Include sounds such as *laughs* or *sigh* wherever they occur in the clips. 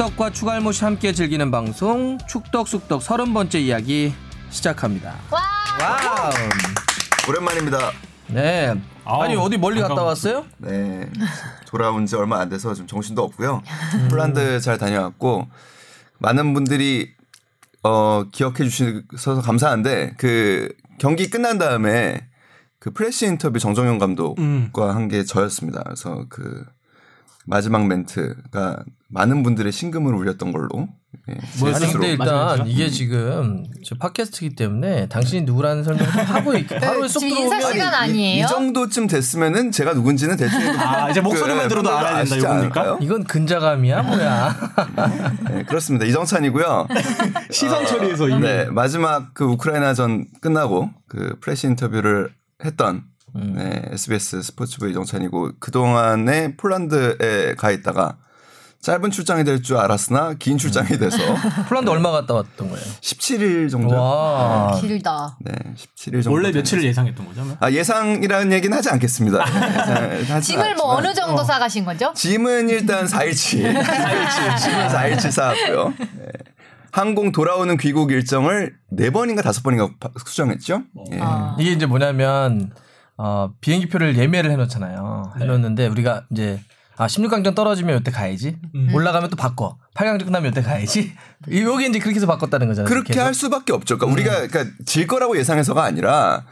축덕과 축알못이 함께 즐기는 방송 축덕숙덕 서른 번째 이야기 시작합니다. 와. 와우. 오랜만입니다. 네. 아우, 아니 어디 멀리 갔다. 왔어요? 네. 돌아온 지 얼마 안 돼서 좀 정신도 없고요. 음. 폴란드 잘 다녀왔고 많은 분들이 어 기억해 주셔서 감사한데 그 경기 끝난 다음에 그 플래시 인터뷰 정정용 감독과 음. 한게 저였습니다. 그래서 그 마지막 멘트가 많은 분들의 심금을 울렸던 걸로 예, 제 아니. 근데 일단? 이게 지금 저 팟캐스트이기 때문에 당신이 누구라는 설명을 좀 하고 있 바로 쏙 지금 인사 들어오면 시간 이, 아니에요? 이 정도쯤 됐으면은 제가 누군지는 대충 *laughs* 아, 이제 목소리만 그, 들어도 분들 알아야 된다, 이겁니까? 이건 근자감이야 뭐야? 네, 그렇습니다. 이정찬이고요. *laughs* 시선 처리에서 이미 네, 마지막 그 우크라이나전 끝나고 그 프레시 인터뷰를 했던 음. 네, SBS 스포츠부 이정찬이고 그동안에 폴란드에 가 있다가 짧은 출장이 될 줄 알았으나 긴 출장이 돼서 *laughs* 폴란드 얼마 갔다 왔던 거예요? 17일 정도. 와. 길다. 네, 17일 정도. 원래 며칠을 예상했던 거죠? 아, 예상이라는 얘기는 하지 않겠습니다. *laughs* 네, 하지 짐을 뭐. 어느 정도 싸가신 거죠? 짐은 일단 4일치. 4일치. *laughs* 짐은 4일치 쌓았고요. 네. 항공 돌아오는 귀국 일정을 네 번인가 다섯 번인가 바- 수정했죠. 예. 아. 이게 이제 뭐냐면 어, 비행기표를 예매를 해놓잖아요. 해놓는데 우리가 이제 아 16강전 떨어지면 이때 가야지. 올라가면 또 바꿔. 8강전 끝나면 이때 가야지. 이- *laughs* 요게 이제 그렇게 해서 바꿨다는 거잖아요. 그렇게 계속. 할 수밖에 없죠. 그러니까 우리가 그러니까 질 거라고 예상해서가 아니라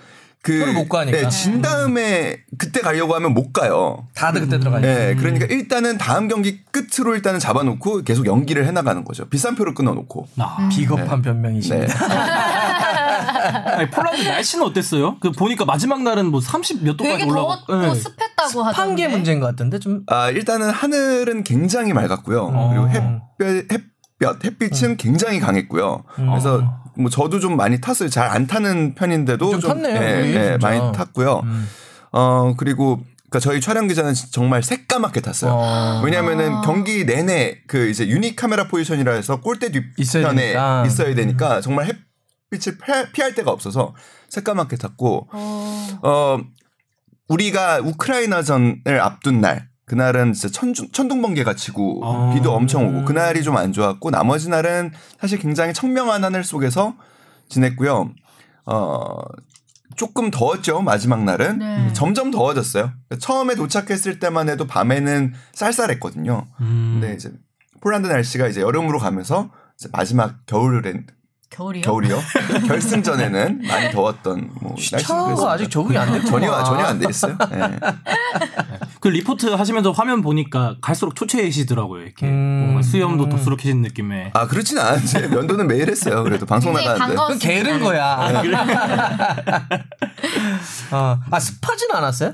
그 서로 못 가니까. 네, 진 다음에 그때 가려고 하면 못 가요. 다들 그때 들어가니까. 네, 그러니까 일단은 다음 경기 끝으로 일단은 잡아놓고 계속 연기를 해나가는 거죠. 비싼 표를 끊어놓고. 아, 비겁한 네. 변명이십니다. *laughs* 아니, 폴란드 날씨는 어땠어요? 그 보니까 마지막 날은 뭐 30 몇 도까지 되게 올라가. 더웠고 네. 습했다고 하던데. 한게 문제인 것 같은데 좀 아 일단은 하늘은 굉장히 맑았고요. 그리고 햇볕 햇볕 햇빛은 굉장히 강했고요. 그래서 뭐 저도 좀 많이 탔어요. 잘 안 타는 편인데도 좀 탔네요, 예, 우리, 예. 많이 탔고요. 음. 어 그리고 그러니까 저희 촬영 기자는 정말 새까맣게 탔어요. 어. 왜냐하면은 경기 내내 그 이제 유닉 카메라 포지션이라 해서 골대 있어야 뒤편에 되니까. 있어야 되니까 정말 햇 빛을 피할, 데가 없어서 새까맣게 탔고 어. 어 우리가 우크라이나전을 앞둔 날 그날은 진짜 천둥, 천둥번개가 치고 아. 비도 엄청 오고 그날이 좀 안 좋았고 나머지 날은 사실 굉장히 청명한 하늘 속에서 지냈고요. 어 조금 더웠죠 마지막 날은 네. 점점 더워졌어요. 처음에 도착했을 때만 해도 밤에는 쌀쌀했거든요. 음. 근데 이제 폴란드 날씨가 이제 여름으로 가면서 이제 마지막 겨울엔 겨울이요? 겨울이요 *laughs* 결승전에는 많이 더웠던 뭐 날씨가. 아직 적응이 안 됐구나. 전혀 전혀 안 돼 있어요. 예. 그 리포트 하시면서 화면 보니까 갈수록 초췌해지더라고요. 이렇게 음. 뭔가 수염도 덥수룩해진 느낌의. 아 그렇진 않은데 면도는 매일 했어요. 그래도 방송 나가는데. 그건 게으른 거야. *laughs* 어. 아 습하진 않았어요?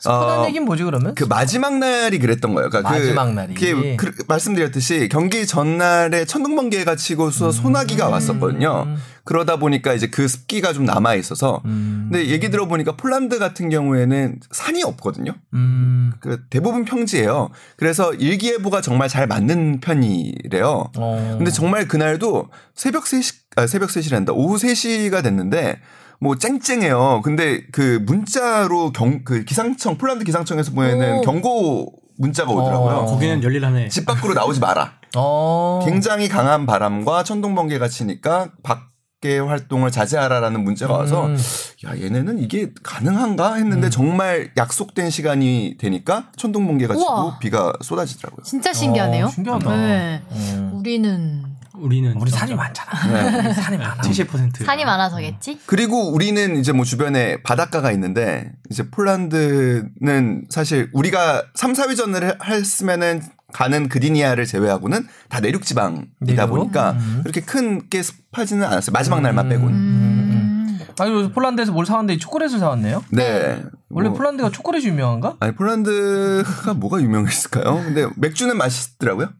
습하다는 어, 얘기는 뭐지 그러면? 그 마지막 날이 그랬던 거예요. 그러니까 마지막 그, 날이. 그게 그, 말씀드렸듯이 경기 전날에 천둥번개가 치고서 음. 소나기가 왔었거든요. 그러다 보니까 이제 그 습기가 좀 남아 있어서. 음. 근데 얘기 들어보니까 폴란드 같은 경우에는 산이 없거든요. 음. 그 대부분 평지예요. 그래서 일기예보가 정말 잘 맞는 편이래요. 어. 근데 정말 그날도 새벽 3시, 아, 새벽 3시란다. 오후 3시가 됐는데 뭐 쨍쨍해요. 근데 그 문자로 경, 그 기상청, 폴란드 기상청에서 보내는 오. 경고 문자가 오더라고요. 어. 거기는 열일하네. 집 밖으로 나오지 마라. 어. 굉장히 강한 바람과 천둥 번개가 치니까 밖에 활동을 자제하라라는 문자가 와서 음. 야 얘네는 이게 가능한가 했는데 정말 약속된 시간이 되니까 천둥 번개가 치고 우와. 비가 쏟아지더라고요. 진짜 신기하네요. 어, 신기하다. 네. 음. 우리는 우리는 우리 산이 많잖아. 네. 산이 많아. 70%. 산이 많아서겠지? 그리고 우리는 이제 뭐 주변에 바닷가가 있는데 이제 폴란드는 사실 우리가 3, 4위전을 했으면은 가는 그리니아를 제외하고는 다 내륙 지방이다 내륙? 보니까 음. 그렇게 큰 게 습하지는 않았어요. 마지막 날만 빼고는. 음. 아니 그래서 폴란드에서 뭘 사왔는데 초콜릿을 사왔네요? 네. 원래 뭐- 폴란드가 초콜릿이 유명한가? 아니 폴란드가 뭐가 유명했을까요? 근데 맥주는 맛있더라고요.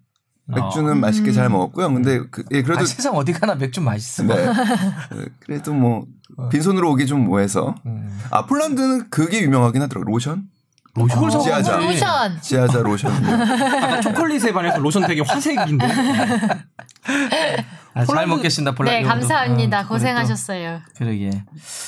맥주는 아. 맛있게 잘 먹었고요. 근데 그, 예, 그래도 아, 세상 어디 가나 맥주 맛있어. 네. *laughs* 그래도 뭐 빈손으로 오기 좀 뭐해서. 음. 아 폴란드는 그게 유명하긴 하더라고. 로션? 그걸 어, 지하자. 사왔지. 로션. 지하자 로션. *laughs* 아까 초콜릿에 반해서 로션 되게 화색인데. *laughs* 아, 잘 폴란드- 먹겠습니다 폴란드. 네, 감사합니다. 어, 고생하셨어요. 그러게.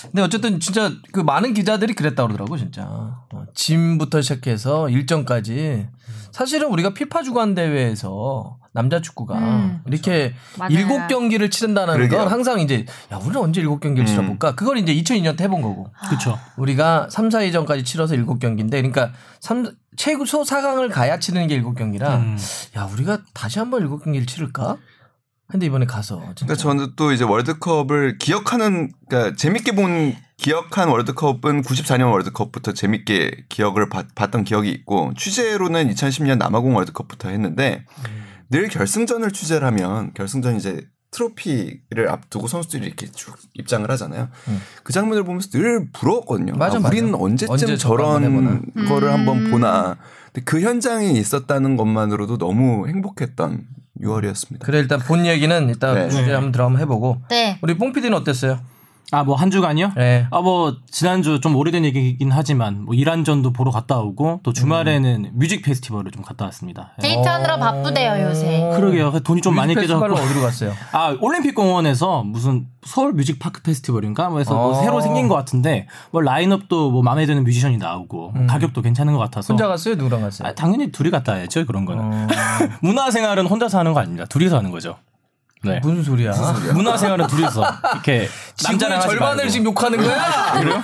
근데 어쨌든 진짜 그 많은 기자들이 그랬다 그러더라고 진짜. 어, 짐부터 시작해서 일정까지. 사실은 우리가 피파 주간 대회에서 남자 축구가 음. 이렇게 맞아요. 일곱 경기를 치른다는 그러게요. 건 항상 이제 야 우리는 언제 일곱 경기를 음. 치러볼까? 그걸 이제 2002년 때 해본 거고 그렇죠. 우리가 3, 4위전까지 치러서 일곱 경기인데 그러니까 3, 최소 4강을 가야 치르는 게 일곱 경기라 음. 야 우리가 다시 한번 일곱 경기를 치를까? 근데 이번에 가서 진짜 그러니까 저는 또 이제 월드컵을 기억하는 그러니까 재밌게 본 기억한 월드컵은 94년 월드컵부터 재밌게 기억을 봤, 봤던 기억이 있고 취재로는 2010년 남아공 월드컵부터 했는데 늘 결승전을 취재를 하면 결승전 이제 트로피를 앞두고 선수들이 이렇게 쭉 입장을 하잖아요. 음. 그 장면을 보면서 늘 부러웠거든요. 맞아, 아, 맞아. 우리는 언제쯤 언제 저런 해보나. 거를 음. 한번 보나. 근데 그 현장이 있었다는 것만으로도 너무 행복했던 6월이었습니다. 그래 일단 본 얘기는 일단 네. 주제 한번 들어가면 해보고 네. 우리 뽕 PD는 어땠어요? 아 뭐 한 주간이요? 네. 아 뭐 지난주 좀 오래된 얘기긴 하지만 뭐 이란전도 보러 갔다 오고 또 주말에는 뮤직 페스티벌을 좀 갔다 왔습니다. 예. 데이트하느라 바쁘대요 요새. 그러게요. 돈이 좀 많이. 페스티벌은 어디로 갔어요? *laughs* 아 올림픽 공원에서 무슨 서울 뮤직 파크 페스티벌인가 뭐 해서 뭐 어. 새로 생긴 것 같은데 뭐 라인업도 뭐 마음에 드는 뮤지션이 나오고 뭐 가격도 괜찮은 것 같아서 혼자 갔어요? 누구랑 갔어요? 아, 당연히 둘이 갔다 와야죠 그런 거는 어, *laughs* 문화생활은 혼자서 하는 거 아닙니다 둘이서 하는 거죠 네 무슨 소리야? 문화생활은 둘이서 이렇게 *laughs* 남자랑 하지 절반을 말고. 지금 욕하는 거야? 그래요?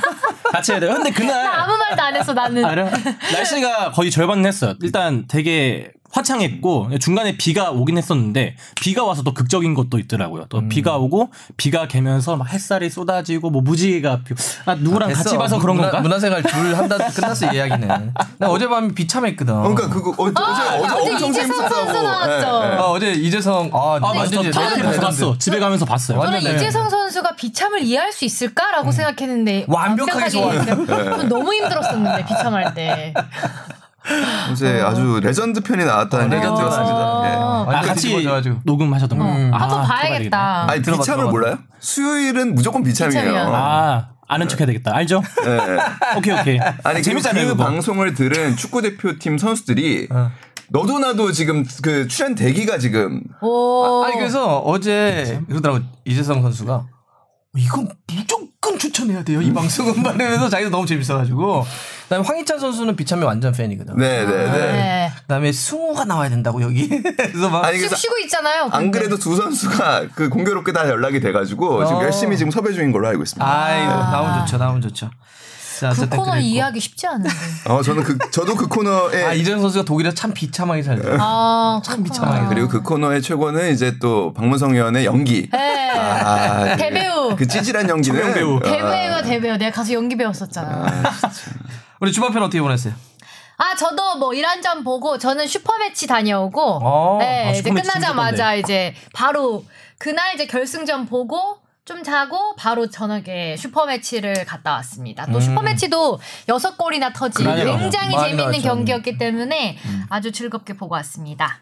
같이 해야 돼요 근데 나 그날 아무 말도 안 했어 나는. 아, 그래요? 날씨가 거의 절반 했어요. 일단 되게 화창했고 중간에 비가 오긴 했었는데 비가 와서 또 극적인 것도 있더라고요. 또 음. 비가 오고 비가 개면서 막 햇살이 쏟아지고 뭐 무지개가 피고 아 누구랑 같이 됐어. 봐서 그런 문화, 건가? 문화생활 둘 한다 끝났어 이 이야기는. *laughs* 나 어젯밤에 비참했거든. 어, 그러니까 그거 어, 제 아, 어제 어제 엄청 이재성 재밌었다고. 선수 나왔죠. 예, 예. 아, 어제 이재성 아, 아 맞아. 완전 저. 봤어. 집에 가면서 봤어요. 저는 네. 이재성 선수가 비참을 이해할 수 있을까라고 생각했는데 완벽하게 소화해요. 저는 너무 힘들었었는데 비참할 때. *laughs* *laughs* 어제 아 주 레전드 편이 나왔다는 어, 얘기 레전드 들었습니다. 예. 어. 아, 같이 뒤집어져가지고. 녹음하셨던 거. 음. 아, 한번 들어봐야겠네. 봐야겠다. 아니 비참을. 몰라요? 수요일은 무조건 비참이에요. 비참이야. 아 아는 척 해야 되겠다. 알죠? 예, 예. 오케이 오케이. 아니 재밌잖아요. 그 그거. 방송을 들은 축구 대표팀 선수들이 어. 너도 나도 지금 그 출연 대기가 지금 오. 아니 그래서 어제 그러더라고 이재성 선수가 이건 무조건 추천해야 돼요 이 방송은 말하면서 자기도 너무 재밌어가지고 그다음에 황희찬 선수는 비참의 완전 팬이거든. 네네네. 네. 그다음에 승호가 나와야 된다고 여기 *laughs* 그래서 막 아니 지금 그래서 쉬고 있잖아요. 안 근데. 그래도 두 선수가 그 공교롭게 다 연락이 돼가지고 지금 어. 열심히 지금 섭외 중인 걸로 알고 있습니다. 아이고 나오면 좋죠 나오면 좋죠. 자, 그 코너 그랬고. 이해하기 쉽지 않은데. 어 저는 그 저도 그 코너에 아 이재성 선수가 독일에서 참 비참하게 살죠. 아, 참. 비참하게. 그리고 그 코너의 최고는 이제 또 박문성 의원의 연기. 네. 아, 그- 대배우. 그 찌질한 연기는 배우. 아, 대배우가 대배우. 내가 가서 연기 배웠었잖아. 우리 주말편 어떻게 보냈어요? 아, 저도 뭐 이란전 보고 저는 슈퍼매치 다녀오고 어, 네, 아, 이제 슈퍼매치 끝나자마자 이제 바로 그날 이제 결승전 보고 좀 자고 바로 저녁에 슈퍼매치를 갔다 왔습니다. 또 음. 슈퍼매치도 여섯 골이나 터진 그러네요. 굉장히 많이 재밌는 나왔죠. 경기였기 때문에 아주 즐겁게 보고 왔습니다.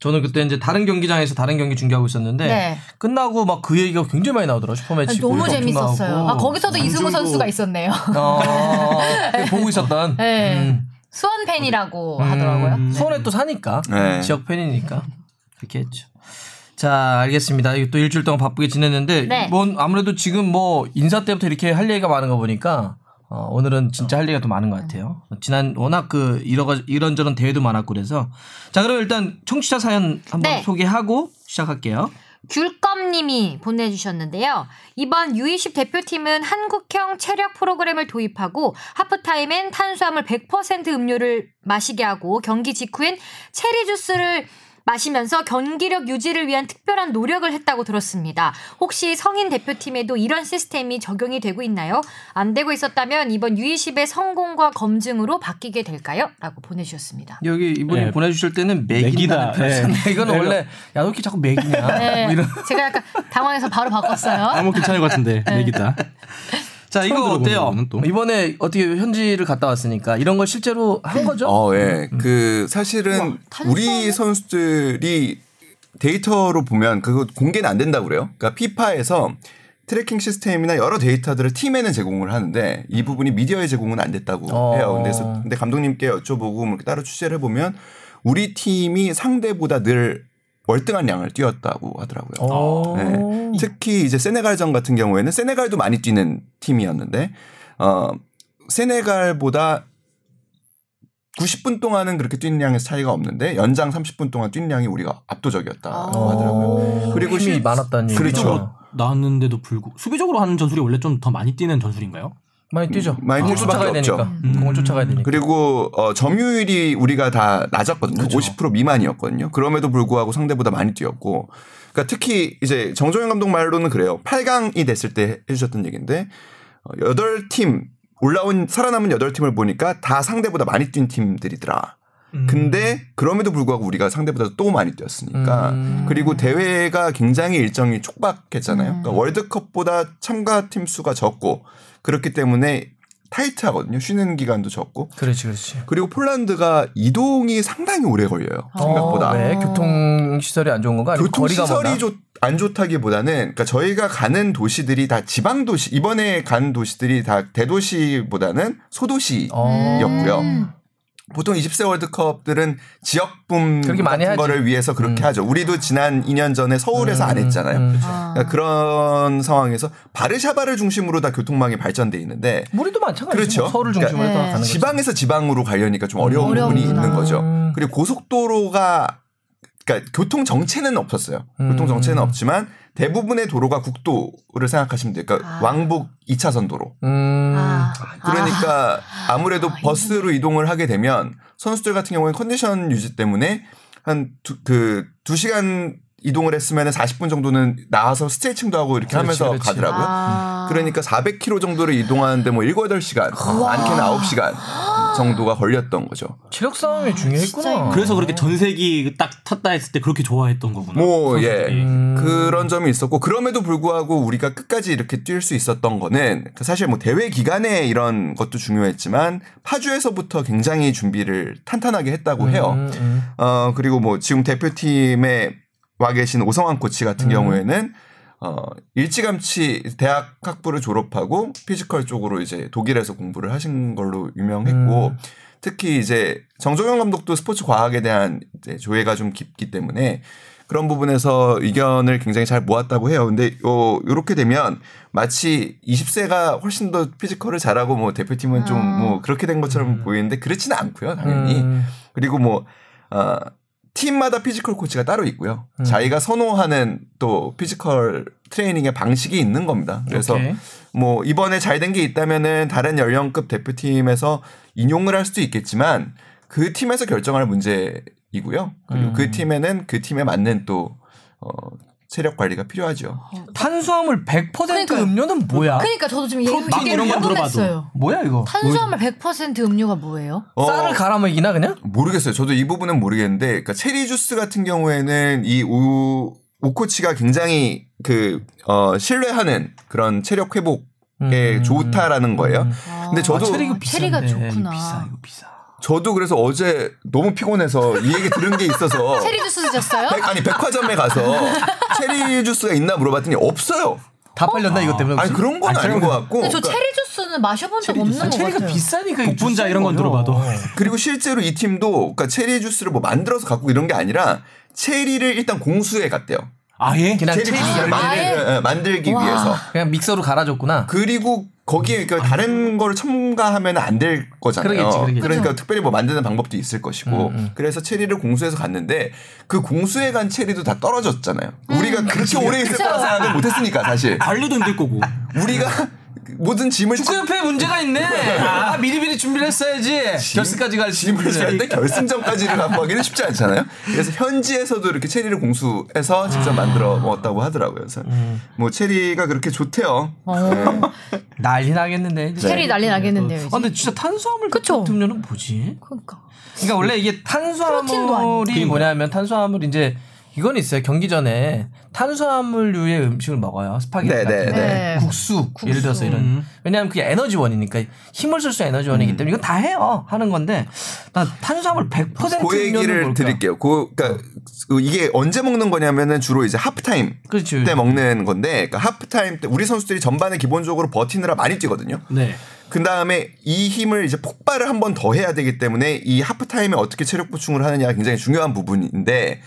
저는 그때 이제 다른 경기장에서 다른 경기 중계하고 있었는데 네. 끝나고 막 그 얘기가 굉장히 많이 나오더라고 슈퍼매치 너무 재밌었어요. 아, 거기서도 이승우 선수가 있었네요. 어, 보고 있었던. *laughs* 네. 음. 수원 팬이라고 하더라고요. 음, 수원에 또 사니까 네. 지역 팬이니까 그렇게 했죠. 자 알겠습니다. 또 일주일 동안 바쁘게 지냈는데 네. 뭐 아무래도 지금 뭐 인사 때부터 이렇게 할 얘기가 많은 거 보니까 어, 오늘은 진짜 할 얘기가 더 많은 것 같아요. 지난 워낙 그 이런 이런저런 대회도 많았고 그래서 자 그럼 일단 청취자 사연 한번 네. 소개하고 시작할게요. 귤껌님이 보내주셨는데요. 이번 U20 대표팀은 한국형 체력 프로그램을 도입하고 하프타임엔 탄수화물 100% 음료를 마시게 하고 경기 직후엔 체리 주스를 마시면서 경기력 유지를 위한 특별한 노력을 했다고 들었습니다. 혹시 성인 대표팀에도 이런 시스템이 적용이 되고 있나요? 안 되고 있었다면 이번 U20의 성공과 검증으로 바뀌게 될까요? 라고 보내주셨습니다. 여기 이분이 네. 보내주실 때는 맥이다. *laughs* 맥이다. 네. 네. 원래 야 너 이렇게 자꾸 맥이냐. 네, 뭐 이런. 제가 약간 당황해서 바로 바꿨어요. 아무 괜찮을 것 같은데 내기다. 자 이거 어때요? 이번에 어떻게 현지를 갔다 왔으니까 이런 걸 실제로 한 거죠? 어, 예. 그 사실은 우와? 우리 선수들이 데이터로 보면 그거 공개는 안 된다고 그래요. 그러니까 피파에서 트래킹 시스템이나 여러 데이터들을 팀에는 제공을 하는데 이 부분이 미디어에 제공은 안 됐다고 어. 해요. 근데, 그래서 근데 감독님께 여쭤보고 뭐 따로 취재를 해보면 우리 팀이 상대보다 늘 월등한 양을 뛰었다고 하더라고요. 어. 네. 특히 이제 세네갈전 같은 경우에는 세네갈도 많이 뛰는 팀이었는데 어 세네갈보다 90분 동안은 그렇게 뛰는 양에서 차이가 없는데 연장 30분 동안 뛰는 양이 우리가 압도적이었다 아. 하더라고요. 그리고 힘이 실- 많았다는 얘기죠. 그렇죠. 수비적으로 나왔는데도 불구 수비적으로 하는 전술이 원래 좀 더 많이 뛰는 전술인가요? 많이 뛰죠. 많이 공을 뛸 수밖에 쫓아가야 없죠. 되니까. 음. 공을 쫓아가야 되니까. 그리고 어, 점유율이 우리가 다 낮았거든요. 그렇죠. 50% 미만이었거든요. 그럼에도 불구하고 상대보다 많이 뛰었고, 그러니까 특히 이제 정종현 감독 말로는 그래요. 8강이 됐을 때 해주셨던 얘기인데 어, 8팀 올라온 살아남은 8팀을 보니까 다 상대보다 많이 뛴 팀들이더라. 음. 근데 그럼에도 불구하고 우리가 상대보다 또 많이 뛰었으니까 음. 그리고 대회가 굉장히 일정이 촉박했잖아요. 음. 그러니까 월드컵보다 참가 팀 수가 적고 그렇기 때문에 타이트하거든요. 쉬는 기간도 적고 그렇지, 그렇지. 그리고 폴란드가 이동이 상당히 오래 걸려요. 생각보다. 어, 왜 교통 시설이 안 좋은 건가? 교통 시설이? 좋, 안 좋다기보다는 그러니까 저희가 가는 도시들이 다 지방 도시 이번에 간 도시들이 다 대도시보다는 소도시 어. 였고요. 음. 보통 20세 월드컵들은 지역붐 그렇게 많이 같은 하지. 거를 위해서 그렇게 음. 하죠. 우리도 지난 2년 전에 서울에서 안 음, 했잖아요. 음. 아. 그러니까 그런 상황에서 바르샤바를 중심으로 다 교통망이 발전돼 있는데 우리도 마찬가지죠. 그렇죠. 뭐 서울을 중심으로 그러니까 해서 가는 거지. 지방에서 지방으로 가려니까 좀 어려운 어려운 부분이. 있는 거죠. 음. 그리고 고속도로가 그러니까 교통 정체는 없었어요. 음. 교통 정체는 없지만 대부분의 도로가 국도를 생각하시면 돼요. 그러니까 아. 왕복 2차선 도로. 음. 아. 그러니까 아 무래도 아, 버스로 이동을 하게 되면 선수들 같은 경우에 컨디션 유지 때문에 한그두 시간 이동을 했으면 40분 정도는 나와서 스트레칭도 하고 이렇게 그렇지, 하면서 그렇지. 가더라고요. 아. 그러니까 400km 정도를 이동하는데 뭐 7, 8시간, 많게는 9시간 정도가 걸렸던 거죠. 체력 싸움이 중요했구나. 진짜 그래서 그렇게 전세기 딱 탔다 했을 때 그렇게 좋아했던 거구나. 뭐, 예. 선수들이. 음. 그런 점이 있었고 그럼에도 불구하고 우리가 끝까지 이렇게 뛸 수 있었던 거는 사실 뭐 대회 기간에 이런 것도 중요했지만 파주에서부터 굉장히 준비를 탄탄하게 했다고 해요. 음, 음. 어 그리고 뭐 지금 대표팀에 와 계신 오성환 코치 같은 음. 경우에는 어 일찌감치 대학 학부를 졸업하고 피지컬 쪽으로 이제 독일에서 공부를 하신 걸로 유명했고 음. 특히 이제 정정용 감독도 스포츠 과학에 대한 이제 조예가 좀 깊기 때문에 그런 부분에서 의견을 굉장히 잘 모았다고 해요. 근데 요 요렇게 되면 마치 20세가 훨씬 더 피지컬을 잘하고 뭐 대표팀은 좀 아. 뭐 그렇게 된 것처럼 보이는데 그렇지는 않고요. 당연히. 음. 그리고 뭐 어, 팀마다 피지컬 코치가 따로 있고요. 음. 자기가 선호하는 또 피지컬 트레이닝의 방식이 있는 겁니다. 그래서 오케이. 뭐 이번에 잘 된 게 있다면은 다른 연령급 대표팀에서 인용을 할 수도 있겠지만 그 팀에서 결정할 문제이고요. 그리고 음. 그 팀에는 그 팀에 맞는 또 어, 체력 관리가 필요하죠. 탄수화물 100% 그러니까요. 음료는 뭐야? 그러니까 저도 지금 얘기 프로틴 이런 건 궁금했어요. 뭐야 이거? 탄수화물 100% 음료가 뭐예요? 어, 쌀을 갈아 먹이나 그냥? 모르겠어요. 저도 이 부분은 모르겠는데, 그러니까 체리 주스 같은 경우에는 이 오, 오코치가 굉장히 그, 어, 신뢰하는 그런 체력 회복에 음. 좋다라는 거예요. 음. 근데 저도, 아, 체리가 체리가 비싼데. 좋구나. 이거 비싸 이거 비싸. 저도 그래서 어제 너무 피곤해서 이 얘기 들은 게 있어서. *laughs* 체리 주스 드셨어요? 백- 아니, 백화점에 가서 체리 주스가 있나 물어봤더니 없어요. 다 팔렸나 이것 때문에? 아니? 그런 건 아니, 아닌 것 같고. 근데 저 그러니까 체리 주스는 마셔본 적 없는. 것 체리가 같아요. 비싸니까 이게 복분자 이런 건. 들어봐도. 그리고 실제로 이 팀도 그러니까 체리 주스를 뭐 만들어서 갖고 이런 게 아니라 체리를 일단 공수해 갔대요. 아예 그냥 체리 체리 주스를 열매를 아예? 만들, 예, 만들기 와. 위해서. 그냥 믹서로 갈아줬구나. 그리고 거기에 그 다른 거를 첨가하면 안 될 거잖아요. 그러겠지, 그러겠지. 러니까 그렇죠. 특별히 뭐 만드는 방법도 있을 것이고. 음, 음. 그래서 체리를 공수해서 갔는데 그 공수해 간 체리도 다 떨어졌잖아요. 우리가 그렇게 오래 있을 거라 생각을 못 했으니까 사실. 관리도 힘들 거고. 우리가 모든 짐을 축구협회에 문제가 있네. *laughs* 아, 미리미리 준비를 했어야지. 결승까지 갈 짐을 지는데 결승전까지를 갖고 가기는 쉽지 않잖아요. 그래서 현지에서도 이렇게 체리를 공수해서 직접 만들어 먹었다고 하더라고요. 그래서 뭐 체리가 그렇게 좋대요. 어, *laughs* 난리 나겠는데. 이제. 체리 난리 나겠는데요. 이제. 아, 근데 진짜 탄수화물 그쵸? 같은 음료는 뭐지? 그러니까. 그러니까 원래 이게. 탄수화물이 뭐냐면 탄수화물 이제 이건 있어요. 경기 전에 탄수화물류의 음식을 먹어요. 스파게티 네, 같은 네, 거. 네. 국수, 예를 들어서 이런 음. 왜냐하면 그게 에너지원이니까 힘을 쓸 수 에너지원이기 때문에 이건 다 해요. 하는 건데 나 탄수화물 100%그 음료는 얘기를 뭘까? 드릴게요. 그, 그러니까 이게 언제 먹는 거냐면은 주로 이제 하프타임 그렇죠. 때 먹는 건데 그러니까 하프타임 때 우리 선수들이 전반에 기본적으로 버티느라 많이 뛰거든요. 네. 그 다음에 이 힘을 이제 폭발을 한 번 더 해야 되기 때문에 이 하프타임에 어떻게 체력 보충을 하느냐가 굉장히 중요한 부분인데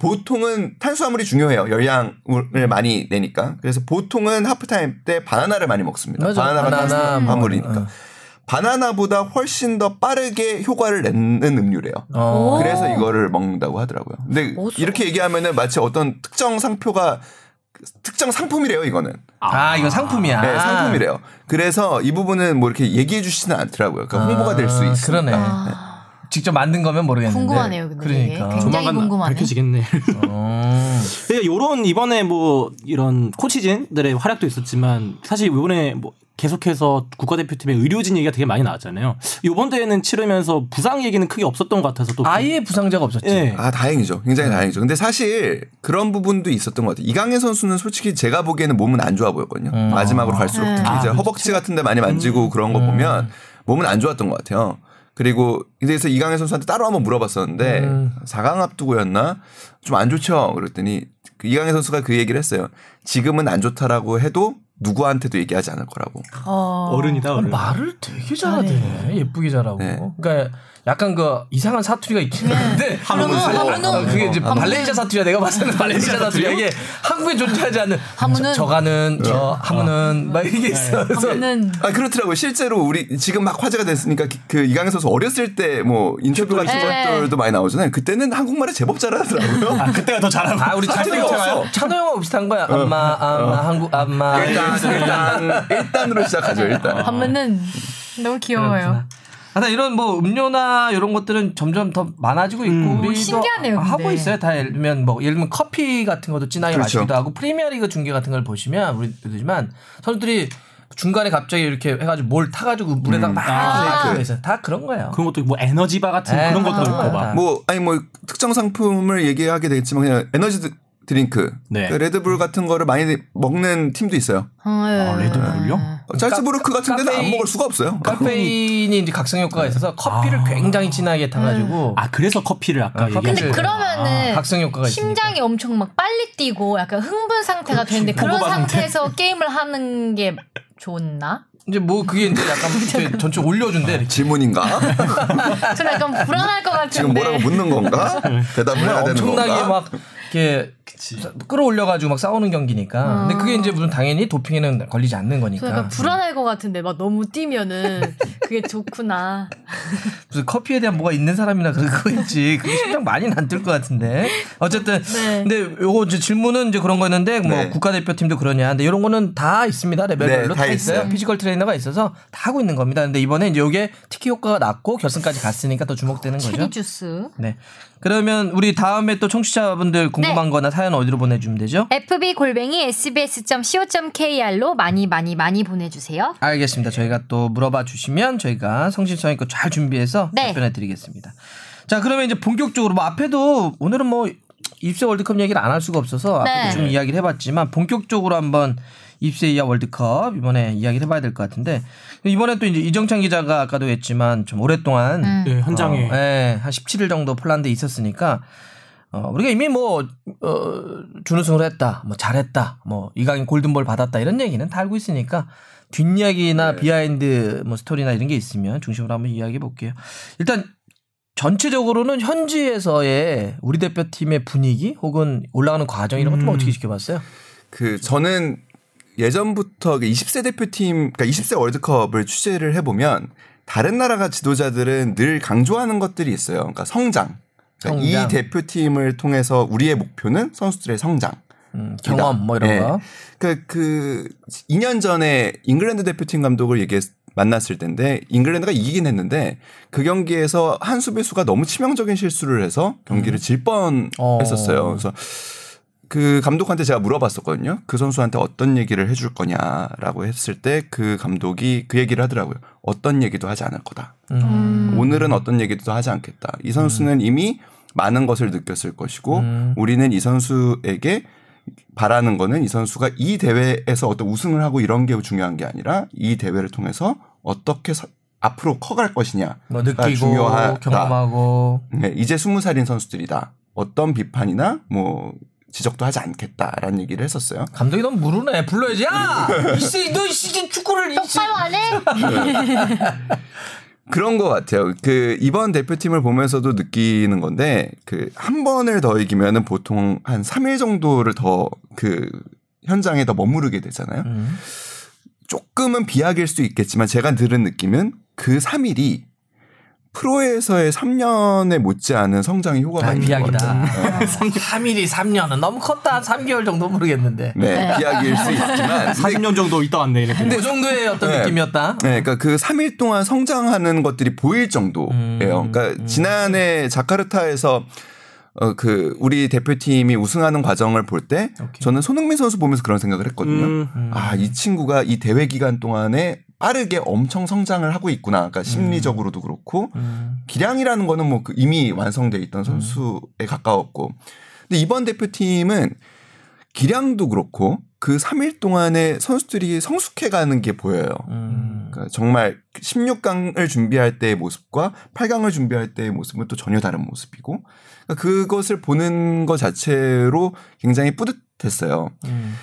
보통은 탄수화물이 중요해요. 열량을 많이 내니까. 그래서 보통은 하프타임 때 바나나를 많이 먹습니다. 맞아. 바나나가 바나나, 탄수화물이니까. 뭐, 어. 바나나보다 훨씬 더 빠르게 효과를 내는 음료래요. 어. 오. 그래서 이거를 먹는다고 하더라고요. 근데 오, 저- 이렇게 얘기하면은 마치 어떤 특정 상표가 특정 상품이래요, 이거는. 아, 이건 상품이야. 네, 상품이래요. 그래서 이 부분은 뭐 이렇게 얘기해 주시지는 않더라고요. 그러니까 홍보가 될수 아, 있으니까. 그러네. 아, 직접 만든 거면 모르겠는데. 궁금하네요, 근데. 그러니까. 굉장히 조만간 궁금하네. 밝혀지겠네. 어. 그러니까 요런 이번에 뭐 이런 코치진들의 활약도 있었지만 사실 이번에 뭐 계속해서 국가대표팀의 의료진 얘기가 되게 많이 나왔잖아요. 이번 대회는 치르면서 부상 얘기는 크게 없었던 것 같아서 또 아예 부상자가 없었지. 예. 아 다행이죠. 굉장히 네. 다행이죠. 근데 사실 그런 부분도 있었던 것 같아요. 이강인 선수는 솔직히 제가 보기에는 몸은 안 좋아 보였거든요. 음. 마지막으로 갈수록 네. 특히 아, 이제 그렇죠. 허벅지 같은데 많이 만지고 그런 거 음. 보면 몸은 안 좋았던 것 같아요. 그리고 그래서 이강인 선수한테 따로 한번 물어봤었는데 음. 4강 앞두고였나 좀 안 좋죠. 그랬더니 그 이강인 선수가 그 얘기를 했어요. 지금은 안 좋다라고 해도 누구한테도 얘기하지 않을 거라고. 어. 어른이다 어른. 말을 되게 잘하네. 예쁘게 잘하고. 네. 그러니까 약간 그 이상한 사투리가 있긴 한데 하문호, 하문호. 어, 그게 이제 하문호. 발렌시아 사투리야. 내가 봤을 때는 발렌시아 사투리야. 이게 한국에 존재하지 않는 하문은. 저, 저가는 저 하문은 막 이게 있어. 그래서 하면은 아 그렇더라고요. 실제로 우리 지금 막 화제가 됐으니까 그- 그 이강인 선수 어렸을 때 뭐 인터뷰 같은 네. 것들도 많이 나오잖아요. 그때는 한국말을 제법 잘하더라고요. 아, 그때가 더 잘하고. 아 우리 찬우 사투리가 형 없어. 찬우 형하고 비슷한 거야. 엄마, 엄마, 한국 엄마. 일단 일단 일단으로 시작하죠. 일단. 하면은 너무 귀여워요. 하여튼 이런 뭐 음료나 이런 것들은 점점 더 많아지고 있고 음. 우리도 신기하네요, 근데. 하고 있어요. 다 예를 들면 뭐 예를 들면 커피 같은 것도 진하게 그렇죠. 마시기도 하고 프리미어리그 중계 같은 걸 보시면 우리들지만 선수들이 중간에 갑자기 이렇게 해가지고 뭘 타가지고 물에다가 막 아. 아~ 있어 다 그런 거예요. 그런 것도 뭐 에너지바 같은 에, 그런 것도 아, 있고 아. 막. 뭐 아니 뭐 특정 상품을 얘기하게 되겠지만 그냥 에너지 드- 드링크, 네. 그 레드불 같은 거를 많이 먹는 팀도 있어요. 어, 예. 아, 레드불요? 어, 짤츠부르크 같은 데는 안 카페인- 먹을 수가 없어요. 카페인이 이제 각성 효과가 있어서 커피를 굉장히 진하게 타가지고 아 그래서 커피를 아까 아, 커피를- 근데 그러면은 아, 각성 효과가 있으니까. 심장이 엄청 막 빨리 뛰고 약간 흥분 상태가 되는데 그런 상태에서 게임을 하는 게 좋나? 이제 뭐 그게 이제 약간 *laughs* 전체 올려준대. 이렇게. 질문인가? 저는 약간 불안할 것 같은데. 지금 뭐라고 묻는 건가? 대답을 해야 되는 엄청나게 건가? 막 이렇게 끌어올려가지고 막 싸우는 경기니까. 근데 그게 이제 무슨 당연히 도핑에는 걸리지 않는 저 거니까. 약간 불안할 것 같은데 막 너무 뛰면은 그게 좋구나. *laughs* 무슨 커피에 대한 뭐가 있는 사람이나 그거 있지. 그게 심장 많이는 안뛸것 같은데. 어쨌든. 네. 근데 요거 이제 질문은 이제 그런 거였는데 뭐 네. 국가대표팀도 그러냐. 근데 이런 거는 다 있습니다. 레벨별로 네, 다, 다 있어요. 있어요. 피지컬 트레이너가 있어서 다 하고 있는 겁니다. 근데 이번에 이제 요게 특히 효과가 났고 결승까지 갔으니까 더 주목되는 거죠. 체리 주스. 네. 그러면 우리 다음에 또 청취자분들 궁금한 네. 거나 사연 어디로 보내주면 되죠? fb 골뱅이 sbs.co.kr로 많이 많이 많이 보내주세요. 알겠습니다. 저희가 또 물어봐 주시면 저희가 성실성의껏 잘 준비해서 네. 답변해 드리겠습니다. 자, 그러면 이제 본격적으로 뭐 앞에도 오늘은 뭐 입세 월드컵 얘기를 안 할 수가 없어서 네. 앞에도 좀 이야기를 해봤지만 본격적으로 한번 입세 이하 월드컵 이번에 이야기를 해봐야 될 것 같은데 이번에 또 이제 이정찬 기자가 아까도 했지만 좀 오랫동안 음. 네, 현장에 어, 예, 한 17일 정도 폴란드에 있었으니까 어, 우리가 이미 뭐 어, 준우승을 했다, 뭐 잘했다, 뭐 이강인 골든볼 받았다 이런 얘기는 다 알고 있으니까 뒷이야기나 네. 비하인드 뭐 스토리나 이런 게 있으면 중심으로 한번 이야기해 볼게요. 일단 전체적으로는 현지에서의 우리 대표팀의 분위기 혹은 올라가는 과정 이런 것좀 음. 어떻게 지켜봤어요? 그 저는 예전부터 그 20세 대표팀, 그러니까 20세 월드컵을 취재를 해보면 다른 나라가 지도자들은 늘 강조하는 것들이 있어요. 그러니까 성장. 그러니까 성장. 이 대표팀을 통해서 우리의 목표는 선수들의 성장. 음, 경험 뭐 이런 네. 거. 그, 그 2년 전에 잉글랜드 대표팀 감독을 얘기 만났을 때인데 잉글랜드가 이기긴 했는데 그 경기에서 한 수비수가 너무 치명적인 실수를 해서 경기를 질 뻔했었어요. 어. 그래서 그 감독한테 제가 물어봤었거든요. 그 선수한테 어떤 얘기를 해줄 거냐라고 했을 때 그 감독이 그 얘기를 하더라고요. 어떤 얘기도 하지 않을 거다. 음. 오늘은 어떤 얘기도 하지 않겠다. 이 선수는 이미 많은 것을 느꼈을 것이고 음. 우리는 이 선수에게 바라는 거는 이 선수가 이 대회에서 어떤 우승을 하고 이런 게 중요한 게 아니라 이 대회를 통해서 어떻게 서- 앞으로 커갈 것이냐. 뭐 느끼고 중요하다. 경험하고 네, 이제 스무 살인 선수들이다. 어떤 비판이나 뭐 지적도 하지 않겠다라는 얘기를 했었어요. 감독이 너무 무르네 불러야지 야 이씨 너 이씨 축구를 이씨 똑바로 안 해? 그런 것 같아요. 그 이번 대표팀을 보면서도 느끼는 건데 그 한 번을 더 이기면은 보통 한 3일 정도를 더 그 현장에 더 머무르게 되잖아요. 음. 조금은 비약일 수 있겠지만 제가 들은 느낌은 그 3일이 프로에서의 3년에 못지않은 성장의 효과가 아, 있는 것 같아요. 비약이다. 3일이 3년은 너무 컸다. 3개월 정도 모르겠는데. 네, 비약일 수 있지만 *laughs* 40년 정도 있다 왔네 이렇게. 근데 그 정도의 어떤 네. 느낌이었다. 네, 그러니까 그 3일 동안 성장하는 것들이 보일 정도예요. 음, 그러니까 음. 지난해 자카르타에서 어 그 우리 대표팀이 우승하는 과정을 볼 때. 저는 손흥민 선수 보면서 그런 생각을 했거든요. 음. 음. 아, 이 친구가 이 대회 기간 동안에 빠르게 엄청 성장을 하고 있구나. 그러니까 심리적으로도 그렇고 음. 기량이라는 거는 뭐그 이미 완성돼 있던 선수에 가까웠고. 근데 이번 대표팀은 기량도 그렇고 그 3일 동안에 선수들이 성숙해 가는 게 보여요. 음. 그러니까 정말 16강을 준비할 때의 모습과 8강을 준비할 때의 모습은 또 전혀 다른 모습이고 그러니까 그것을 보는 것 자체로 굉장히 뿌듯했어요. 음.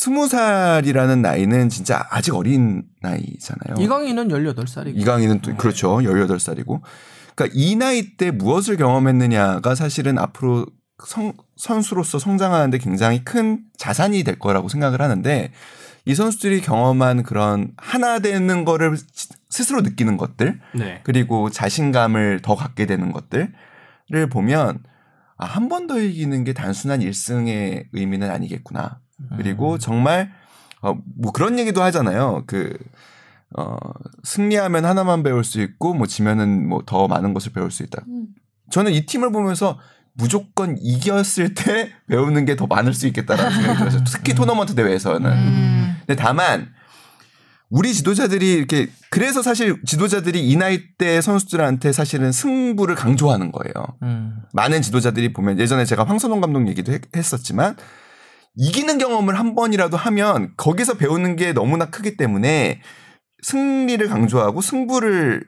스무 살이라는 나이는 진짜 아직 어린 나이잖아요. 이강인은 18살이고. 이강인은 또 그렇죠. 18살이고. 그러니까 이 나이 때 무엇을 경험했느냐가 사실은 앞으로 성- 선수로서 성장하는데 굉장히 큰 자산이 될 거라고 생각을 하는데 이 선수들이 경험한 그런 하나 되는 거를 스- 스스로 느끼는 것들 네. 그리고 자신감을 더 갖게 되는 것들을 보면 아, 한 번 더 이기는 게 단순한 1승의 의미는 아니겠구나. 그리고 음. 정말 어, 뭐 그런 얘기도 하잖아요. 그 어, 승리하면 하나만 배울 수 있고 뭐 지면은 뭐 더 많은 것을 배울 수 있다. 음. 저는 이 팀을 보면서 무조건 이겼을 때 *laughs* 배우는 게 더 많을 수 있겠다라는 생각이 들었어요. 특히 토너먼트 대회에서는. 음. 근데 다만 우리 지도자들이 이렇게 그래서 사실 지도자들이 이 나이 때 선수들한테 사실은 승부를 강조하는 거예요. 음. 많은 지도자들이 보면 예전에 제가 황선홍 감독 얘기도 했- 했었지만 이기는 경험을 한 번이라도 하면 거기서 배우는 게 너무나 크기 때문에 승리를 강조하고 승부를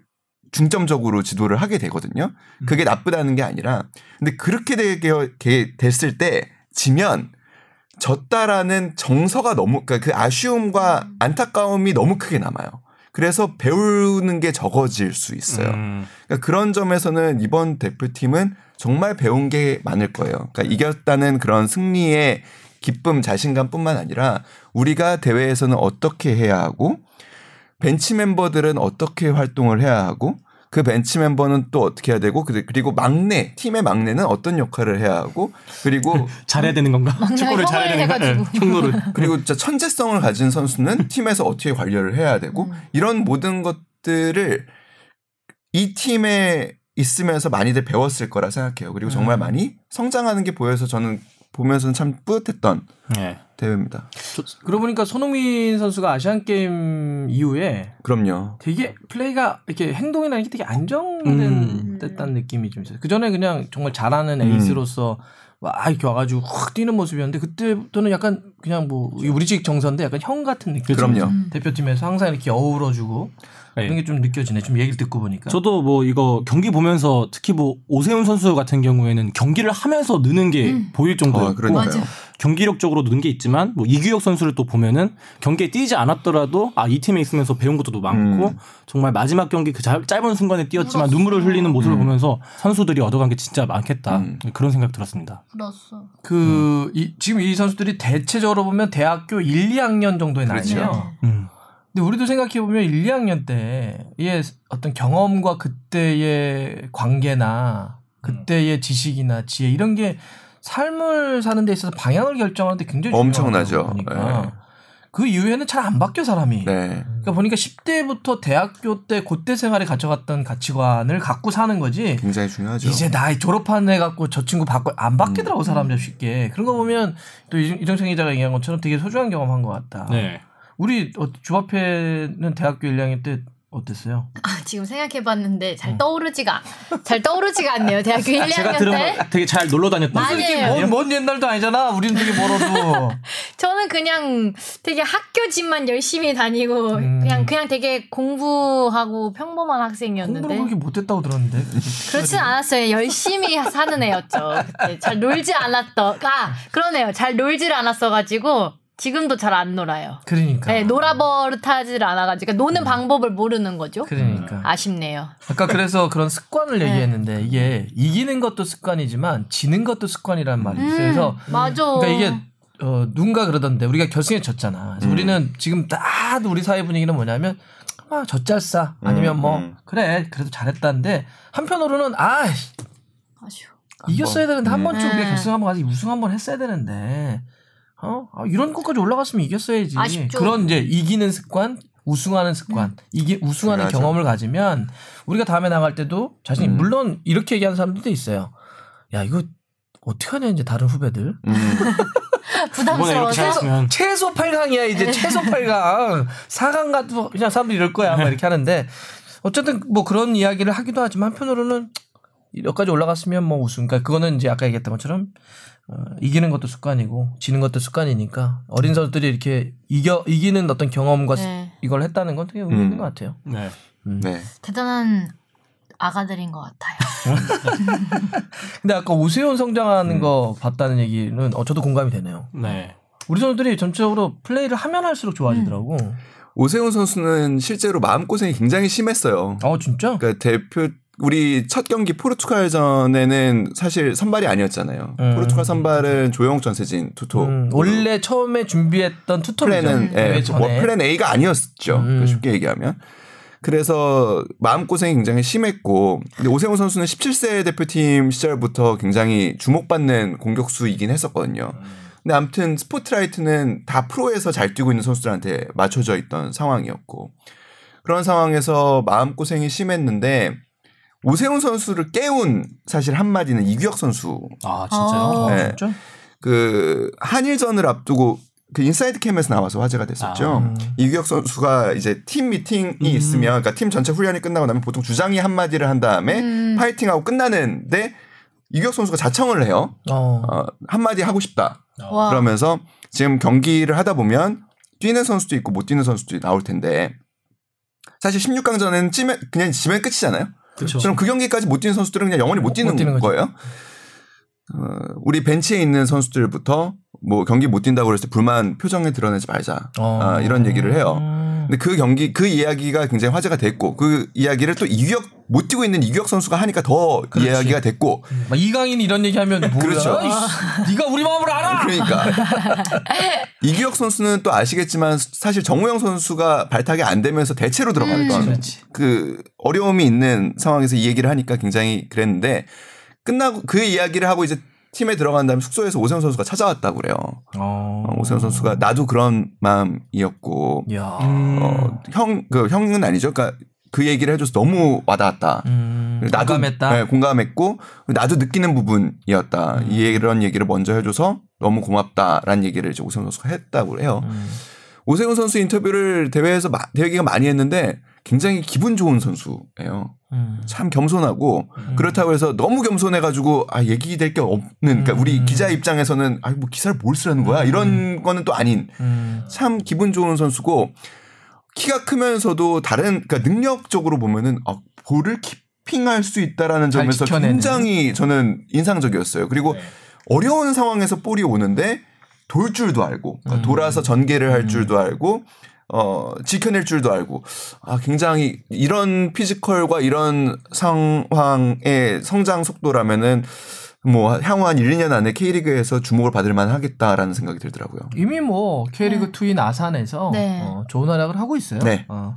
중점적으로 지도를 하게 되거든요. 그게 나쁘다는 게 아니라 근데 그렇게 되게 게- 됐을 때 지면 졌다라는 정서가 너무 그러니까 그 아쉬움과 안타까움이 너무 크게 남아요. 그래서 배우는 게 적어질 수 있어요. 음. 그러니까 그런 점에서는 이번 대표팀은 정말 배운 게 많을 거예요. 그러니까 이겼다는 그런 승리의 기쁨, 자신감뿐만 아니라 우리가 대회에서는 어떻게 해야 하고 벤치 멤버들은 어떻게 활동을 해야 하고 그 벤치 멤버는 또 어떻게 해야 되고 그- 그리고 막내 팀의 막내는 어떤 역할을 해야 하고 그리고 *laughs* 잘해야 되는 건가? 축구를 잘해야 되는 건가? 네, 흉노를. *laughs* 그리고 진짜 천재성을 가진 선수는 팀에서 어떻게 관리를 해야 되고 음. 이런 모든 것들을 이 팀에 있으면서 많이들 배웠을 거라 생각해요. 그리고 정말 음. 많이 성장하는 게 보여서 저는 보면서는 참 뿌듯했던 네. 대회입니다. 그러고 보니까 손흥민 선수가 아시안 게임 이후에 그럼요. 되게 플레이가 이렇게 행동이나 이게 되게 음. 안정됐다는 느낌이 좀 있어요. 그 전에 그냥 정말 잘하는 음. 에이스로서 와 이렇게 와가지고 확 뛰는 모습이었는데 그때부터는 약간 그냥 뭐 우리 집 정서인데 약간 형 같은 느낌. 그럼요. 음. 대표팀에서 항상 이렇게 어우러주고 네. 그런 게 좀 느껴지네. 좀 얘기를 듣고 보니까. 저도 뭐 이거 경기 보면서 특히 뭐 오세훈 선수 같은 경우에는 경기를 하면서 느는 게 음. 보일 정도였고 어. 경기력적으로 는게 있지만 뭐 이규혁 선수를 또 보면은 경기에 뛰지 않았더라도 아 이 팀에 있으면서 배운 것도 많고 음. 정말 마지막 경기 그 짧- 짧은 순간에 뛰었지만 울었어. 눈물을 흘리는 모습을 음. 보면서 선수들이 얻어간 게 진짜 많겠다 음. 그런 생각 들었습니다. 불었어. 그 이, 지금 이 선수들이 대체적으로 보면 대학교 1, 2학년 정도의 그렇죠. 나이에요. 음. 근데 우리도 생각해 보면 1, 2학년 때의 어떤 경험과 그때의 관계나 그때의 지식이나 지혜 이런 게 삶을 사는 데 있어서 방향을 결정하는데 굉장히 엄청나죠. 네. 그 이후에는 잘 안 바뀌어 사람이. 네. 그러니까 보니까 10대부터 대학교 때 그때 생활에 가져갔던 가치관을 갖고 사는 거지. 굉장히 중요하죠. 이제 나이 졸업한 애 갖고 저 친구 바꿔 안 바뀌더라고 사람들 쉽게 그런 거 보면 또 이정- 이정찬 기자가 얘기한 것처럼 되게 소중한 경험한 것 같다. 네. 우리 어, 주합회는 대학교 1학년 때 어땠어요? 아, 지금 생각해봤는데 잘 음. 떠오르지가 잘 떠오르지가 않네요. 대학교 1, 2학년 제가 들은 때. 거 되게 잘 놀러 이게 아니에요. 먼, 먼 옛날도 아니잖아. 우리는 되게 멀어도. *laughs* 저는 그냥 되게 학교 집만 열심히 다니고 음. 그냥 그냥 되게 공부하고 평범한 학생이었는데 공부를 그렇게 못했다고 들었는데. 그렇진 않았어요. 열심히 사는 애였죠. 그때 잘 놀지 않았던 아 그러네요. 잘 놀질 않았어가지고 지금도 잘 안 놀아요. 그러니까. 네, 놀아버릇하지를 않아가지고 그러니까 노는 방법을 모르는 거죠. 그러니까. 아쉽네요. 아까 그래서 그런 습관을 네. 얘기했는데 이게 이기는 것도 습관이지만 지는 것도 습관이라는 말이 있어요. 그래서 음, 맞아. 그러니까 이게 어, 누군가 그러던데 우리가 결승에 졌잖아. 그래서 음. 우리는 지금 딱 우리 사회 분위기는 뭐냐면 막 젖잘싸 아니면 음, 뭐 음. 그래 그래도 잘했다는데 한편으로는 아 아쉬워. 이겼어야 번. 되는데 한 음. 번쯤 우리가 네. 결승 한번 가서 우승 한번 했어야 되는데 어? 아, 이런 것까지 올라갔으면 이겼어야지. 아쉽죠. 그런 이제 이기는 습관 우승하는 습관 이게 우승하는 중요하죠. 경험을 가지면 우리가 다음에 나갈 때도 자신이 음. 물론 이렇게 얘기하는 사람들도 있어요. 야 이거 어떻게 하냐 이제 다른 후배들? 음. *laughs* 이렇게 부담스러워서? 잘했으면. 최소 8강이야 이제 최소 8강. 4강 가도 그냥 사람들이 이럴 거야 막 이렇게 하는데 어쨌든 뭐 그런 이야기를 하기도 하지만 한편으로는 여기까지 올라갔으면 뭐 우승 그러니까 그거는 이제 아까 얘기했던 것처럼 어, 이기는 것도 습관이고 지는 것도 습관이니까 어린 선수들이 이렇게 이겨 이기는 어떤 경험과 스- 네. 이걸 했다는 건 되게 의미 있는 음. 것 같아요. 네. 네. 대단한 아가들인 것 같아요. *laughs* 근데 아까 오세훈 성장하는 음. 거 봤다는 얘기는 어, 저도 공감이 되네요. 네. 우리 선수들이 전체적으로 플레이를 하면 할수록 좋아지더라고. 오세훈 선수는 실제로 마음고생이 굉장히 심했어요. 어 진짜? 그러니까 대표 우리 첫 경기 포르투갈전에는 사실 선발이 아니었잖아요. 음. 포르투갈 선발은 조영욱 전세진 투톱. 음, 원래 처음에 준비했던 투톱이죠. 플랜은 예. 뭐 플랜 A가 아니었죠. 음. 쉽게 얘기하면. 그래서 마음고생이 굉장히 심했고 근데 오세훈 선수는 17세 대표팀 시절부터 굉장히 주목받는 공격수이긴 했었거든요. 근데 아무튼 스포트라이트는 다 프로에서 잘 뛰고 있는 선수들한테 맞춰져 있던 상황이었고 그런 상황에서 마음고생이 심했는데 오세훈 선수를 깨운 사실 한마디는 이규혁 선수 아 진짜요? 어. 네. 진짜? 그 한일전을 앞두고 그 인사이드 캠에서 나와서 화제가 됐었죠. 아. 음. 이규혁 선수가 이제 팀 미팅이 음. 있으면 그러니까 팀 전체 훈련이 끝나고 나면 보통 주장이 한마디를 한 다음에 음. 파이팅하고 끝나는데 이규혁 선수가 자청을 해요. 어. 어, 한마디 하고 싶다. 와. 그러면서 지금 경기를 하다 보면 뛰는 선수도 있고 못 뛰는 선수도 나올 텐데 사실 16강전에는 찌면 그냥 지면 끝이잖아요. 그렇죠. 그럼 그 경기까지 못 뛰는 선수들은 그냥 영원히 못 못 뛰는, 뛰는 거죠. 거예요. 어, 우리 벤치에 있는 선수들부터 뭐 경기 못 뛴다고 그랬을 때 불만 표정에 드러내지 말자. 어. 아, 이런 얘기를 해요. 음. 근데 그 경기 그 이야기가 굉장히 화제가 됐고 그 이야기를 또 이규혁 못 뛰고 있는 이규혁 선수가 하니까 더 그렇지. 이야기가 됐고 막 이강인 이런 얘기하면 뭐야? 그렇죠. 이씨, 네가 우리 마음을 알아. 그러니까 *laughs* 이규혁 선수는 또 아시겠지만 사실 정우영 선수가 발탁이 안 되면서 대체로 들어갔던 그렇지. 그 어려움이 있는 상황에서 이 얘기를 하니까 굉장히 그랬는데 끝나고 그 이야기를 하고 이제 팀에 들어간 다음에 숙소에서 오세훈 선수가 찾아왔다고 그래요. 어. 어, 오세훈 선수가 나도 그런 마음이었고 야. 음. 어, 형, 그 형은 아니죠. 그러니까 그 얘기를 해줘서 너무 와닿았다. 음. 나도 공감했다. 네, 공감했고 나도 느끼는 부분이었다. 음. 이 이런 얘기를 먼저 해줘서 너무 고맙다라는 얘기를 이제 오세훈 선수가 했다고 해요. 음. 오세훈 선수 인터뷰를 대회에서 마, 대회 기간 많이 했는데 굉장히 기분 좋은 선수예요. 음. 참 겸손하고 음. 그렇다고 해서 너무 겸손해 가지고 아 얘기될 게 없는 그러니까 우리 음. 기자 입장에서는 아 뭐 기사를 뭘 쓰라는 거야 이런 거는 또 아닌 음. 참 기분 좋은 선수고 키가 크면서도 다른 그러니까 능력적으로 보면은 아, 볼을 키핑할 수 있다라는 잘 점에서 지켜내는. 굉장히 저는 인상적이었어요. 그리고 네. 어려운 상황에서 볼이 오는데 돌 줄도 알고 그러니까 음. 돌아서 전개를 할 줄도 알고 어 지켜낼 줄도 알고 아 굉장히 이런 피지컬과 이런 상황의 성장 속도라면은 뭐 향후 한 1, 2년 안에 K리그에서 주목을 받을 만 하겠다라는 생각이 들더라고요. 이미 뭐 K리그 2인 아산에서 네. 어, 좋은 활약을 하고 있어요. 네. 어.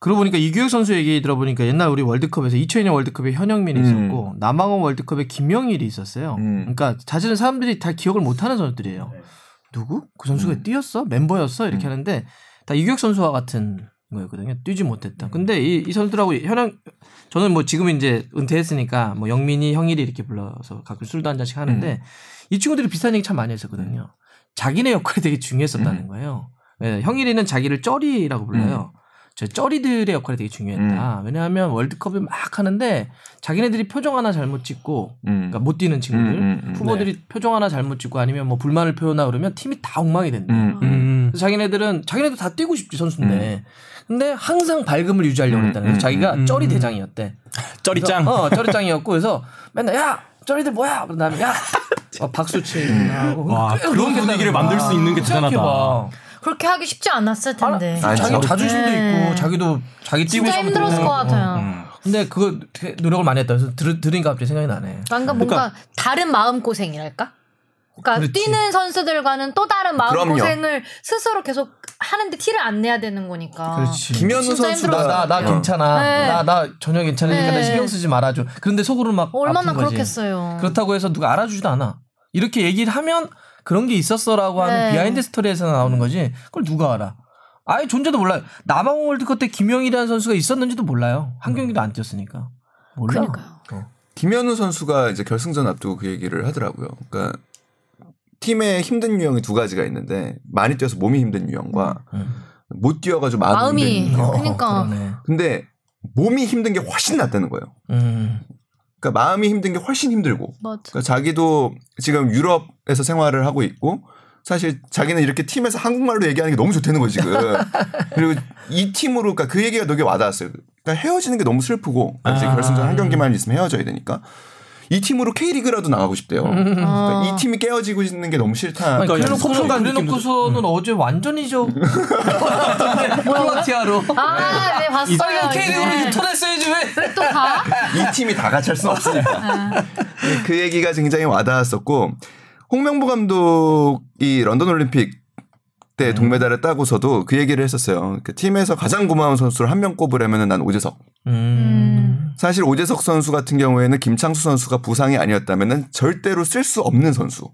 그러고 보니까 이규혁 선수 얘기 들어보니까 옛날 우리 월드컵에서 2002년 월드컵에 현영민이 음. 있었고 남아공 월드컵에 김영일이 있었어요. 음. 그러니까 사실은 사람들이 다 기억을 못하는 선수들이에요. 누구? 그 선수가 음. 뛰었어? 멤버였어? 이렇게 음. 하는데 다 이규혁 선수와 같은 거였거든요. 뛰지 못했다. 음. 근데 이, 이 선수들하고 현영 저는 뭐 지금 이제 은퇴했으니까 뭐 영민이 형일이 이렇게 불러서 가끔 술도 한 잔씩 하는데 음. 이 친구들이 비슷한 얘기 참 많이 했었거든요. 자기네 역할이 되게 중요했었다는 음. 거예요. 예, 형일이는 자기를 쩌리라고 불러요. 저 쩌리들의 역할이 되게 중요했다. 왜냐하면 월드컵을 막 하는데 자기네들이 표정 하나 잘못 찍고 음. 그러니까 못 뛰는 친구들 음, 음, 음. 후보들이 표정 하나 잘못 찍고 아니면 뭐 불만을 표현하고 그러면 팀이 다 엉망이 된다. 음, 음. 음. 그래서 자기네들은 자기네도 다 뛰고 싶지 선수인데 근데 항상 밝음을 유지하려고 음, 했다는 거예요. 음, 자기가 음, 쩌리 음. 대장이었대. *laughs* 쩌리짱. 어, 쩌리짱이었고 그래서 맨날 야 쩌리들 뭐야 그런 다음에 야 *laughs* 어, 박수 치고 와, 그런 분위기를 만들 수 있는 게 대단하다. 생각해봐. 그렇게 하기 쉽지 않았을 텐데. 아, 자기 진짜. 자존심도 네. 있고 자기도 자기 뛰고 진짜 싶은 힘들었을 거. 것 같아요. 음. 근데 그거 되게 노력을 많이 했다. 그래서 들, 들으니까 갑자기 생각이 나네. 그러니까 뭔가 다른 마음 고생이랄까? 그러니까 그렇지. 뛰는 선수들과는 또 다른 마음 그럼요. 고생을 스스로 계속 하는데 티를 안 내야 되는 거니까. 그렇지. 김현우 진짜 선수가 힘들었어요. 나, 나 어. 괜찮아. 네. 나, 나 전혀 괜찮으니까 네. 나 신경 쓰지 말아줘. 그런데 속으로 막 얼마나 아픈 거지. 그렇겠어요. 그렇다고 해서 누가 알아주지도 않아. 이렇게 얘기를 하면 그런 게 있었어라고 하는 네. 비하인드 스토리에서 나오는 거지. 그걸 누가 알아? 아예 존재도 몰라요. 남아공 월드컵 때 김형일이라는 선수가 있었는지도 몰라요. 한 경기도 안 뛰었으니까. 몰라. 그러니까요. 어. 김현우 선수가 이제 결승전 앞두고 그 얘기를 하더라고요. 그러니까 팀의 힘든 유형이 두 가지가 있는데 많이 뛰어서 몸이 힘든 유형과 음. 못 뛰어가지고 마음이, 마음이 힘든 유형. 어, 그러니까. 그러네. 근데 몸이 힘든 게 훨씬 낫다는 거예요. 음. 그러니까 마음이 힘든 게 훨씬 힘들고 맞아. 그러니까 자기도 지금 유럽에서 생활을 하고 있고 사실 자기는 이렇게 팀에서 한국말로 얘기하는 게 너무 좋다는 거예요 지금 *laughs* 그리고 이 팀으로 그러니까 그 얘기가 되게 와닿았어요 그러니까 헤어지는 게 너무 슬프고 아. 결승전 한 경기만 있으면 헤어져야 되니까 이 팀으로 K리그라도 나가고 싶대요 그러니까 어. 이 팀이 깨어지고 있는 게 너무 싫다 그러니까 그래놓고서, 소풍간 그래놓고서는 어제 완전히 저 크로아티아로 아, 네, 봤어요. 아니 K리그로 이제. 유턴했어야지 왜? 또 가? 이 팀이 다 같이 할 수는 없으니까. 네, 그 얘기가 굉장히 와닿았었고 홍명보 감독이 런던 올림픽 때 동메달을 따고서도 그 얘기를 했었어요. 그 팀에서 가장 고마운 선수를 한 명 꼽으려면 난 오재석. 음. 사실 오재석 선수 같은 경우에는 김창수 선수가 부상이 아니었다면 절대로 쓸 수 없는 선수.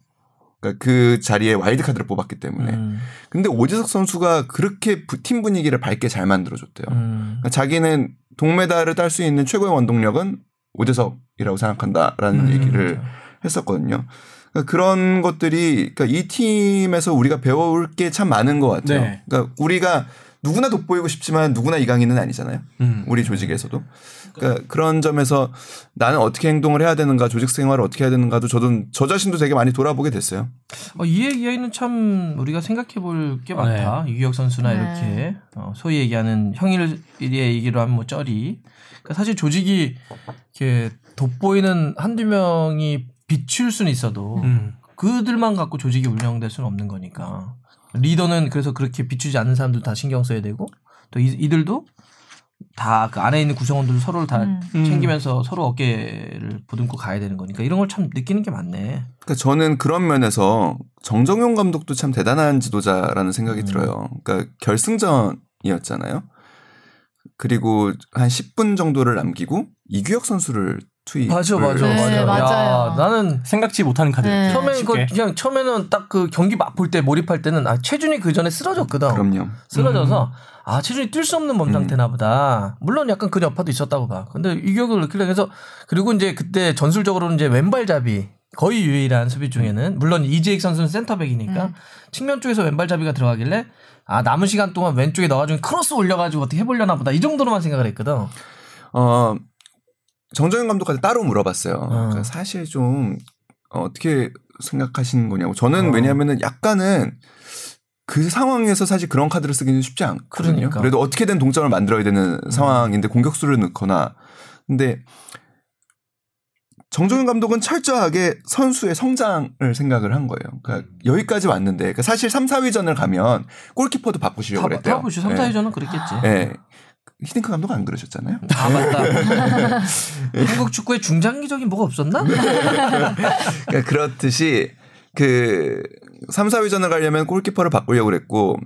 그러니까 그 자리에 와일드 카드를 뽑았기 때문에. 음. 근데 오재석 선수가 그렇게 부- 팀 분위기를 밝게 잘 만들어줬대요. 음. 그러니까 자기는 동메달을 딸 수 있는 최고의 원동력은 오재석이라고 생각한다라는 음, 얘기를 맞아. 했었거든요. 그러니까 그런 것들이 그러니까 이 팀에서 우리가 배울 게 참 많은 것 같아요. 네. 그러니까 우리가 누구나 돋보이고 싶지만 누구나 이강인은 아니잖아요. 음. 우리 조직에서도. 그러니까 그런 점에서 나는 어떻게 행동을 해야 되는가, 조직 생활을 어떻게 해야 되는가도 저도 저 자신도 되게 많이 돌아보게 됐어요. 어, 이 얘기는 참 우리가 생각해 볼 게 많다. 유기혁 선수나 네. 이렇게 어, 소위 얘기하는 형일의 얘기로 하면 뭐 쩌리. 그러니까 사실 조직이 이렇게 돋보이는 한두 명이 비출 수는 있어도 음. 그들만 갖고 조직이 운영될 수는 없는 거니까. 리더는 그래서 그렇게 비추지 않는 사람들 다 신경 써야 되고 또 이, 이들도 다 그 안에 있는 구성원들 서로를 다 음. 챙기면서 서로 어깨를 보듬고 가야 되는 거니까 이런 걸 참 느끼는 게 많네. 그러니까 저는 그런 면에서 정정용 감독도 참 대단한 지도자라는 생각이 음. 들어요. 그러니까 결승전이었잖아요. 그리고 한 10분 정도를 남기고 이규혁 선수를 투입. 맞아, 맞아, 네, 맞아. 맞아요. 야, 나는 생각지 못하는 카드. 네. 처음에 그 쉽게. 그냥 처음에는 딱 그 경기 맛볼 때 몰입할 때는 아 최준이 그 전에 쓰러졌거든. 그럼요. 쓰러져서 아 최준이 뛸 수 없는 몸 상태나 보다. 물론 약간 그 여파도 있었다고 봐. 근데 이격을 느끼려 해서 그리고 이제 그때 전술적으로는 이제 왼발잡이 거의 유일한 수비 중에는 물론 이재익 선수는 센터백이니까 음. 측면 쪽에서 왼발잡이가 들어가길래 아 남은 시간 동안 왼쪽에 넣어가지고 크로스 올려가지고 어떻게 해보려나 보다 이 정도로만 생각을 했거든. 어, 정정현 감독한테 따로 물어봤어요. 어. 그러니까 사실 좀 어, 어떻게 생각하시는 거냐고. 저는 어. 왜냐하면은 약간은 그 상황에서 사실 그런 카드를 쓰기는 쉽지 않거든요. 그러니까. 그래도 어떻게든 동점을 만들어야 되는 상황인데 공격수를 넣거나. 근데 정종현 감독은 철저하게 선수의 성장을 생각을 한 거예요. 그러니까 여기까지 왔는데 그러니까 사실 3, 4위전을 가면 골키퍼도 바꾸시려고 다 그랬대요. 바꾸시 3, 4위전은 그랬겠지. 예. 히딩크 감독 안 그러셨잖아요. 아 맞다. *laughs* 한국 축구에 중장기적인 뭐가 없었나? 그러니까 그렇듯이 그 3, 4위전을 가려면 골키퍼를 바꾸려고 그랬고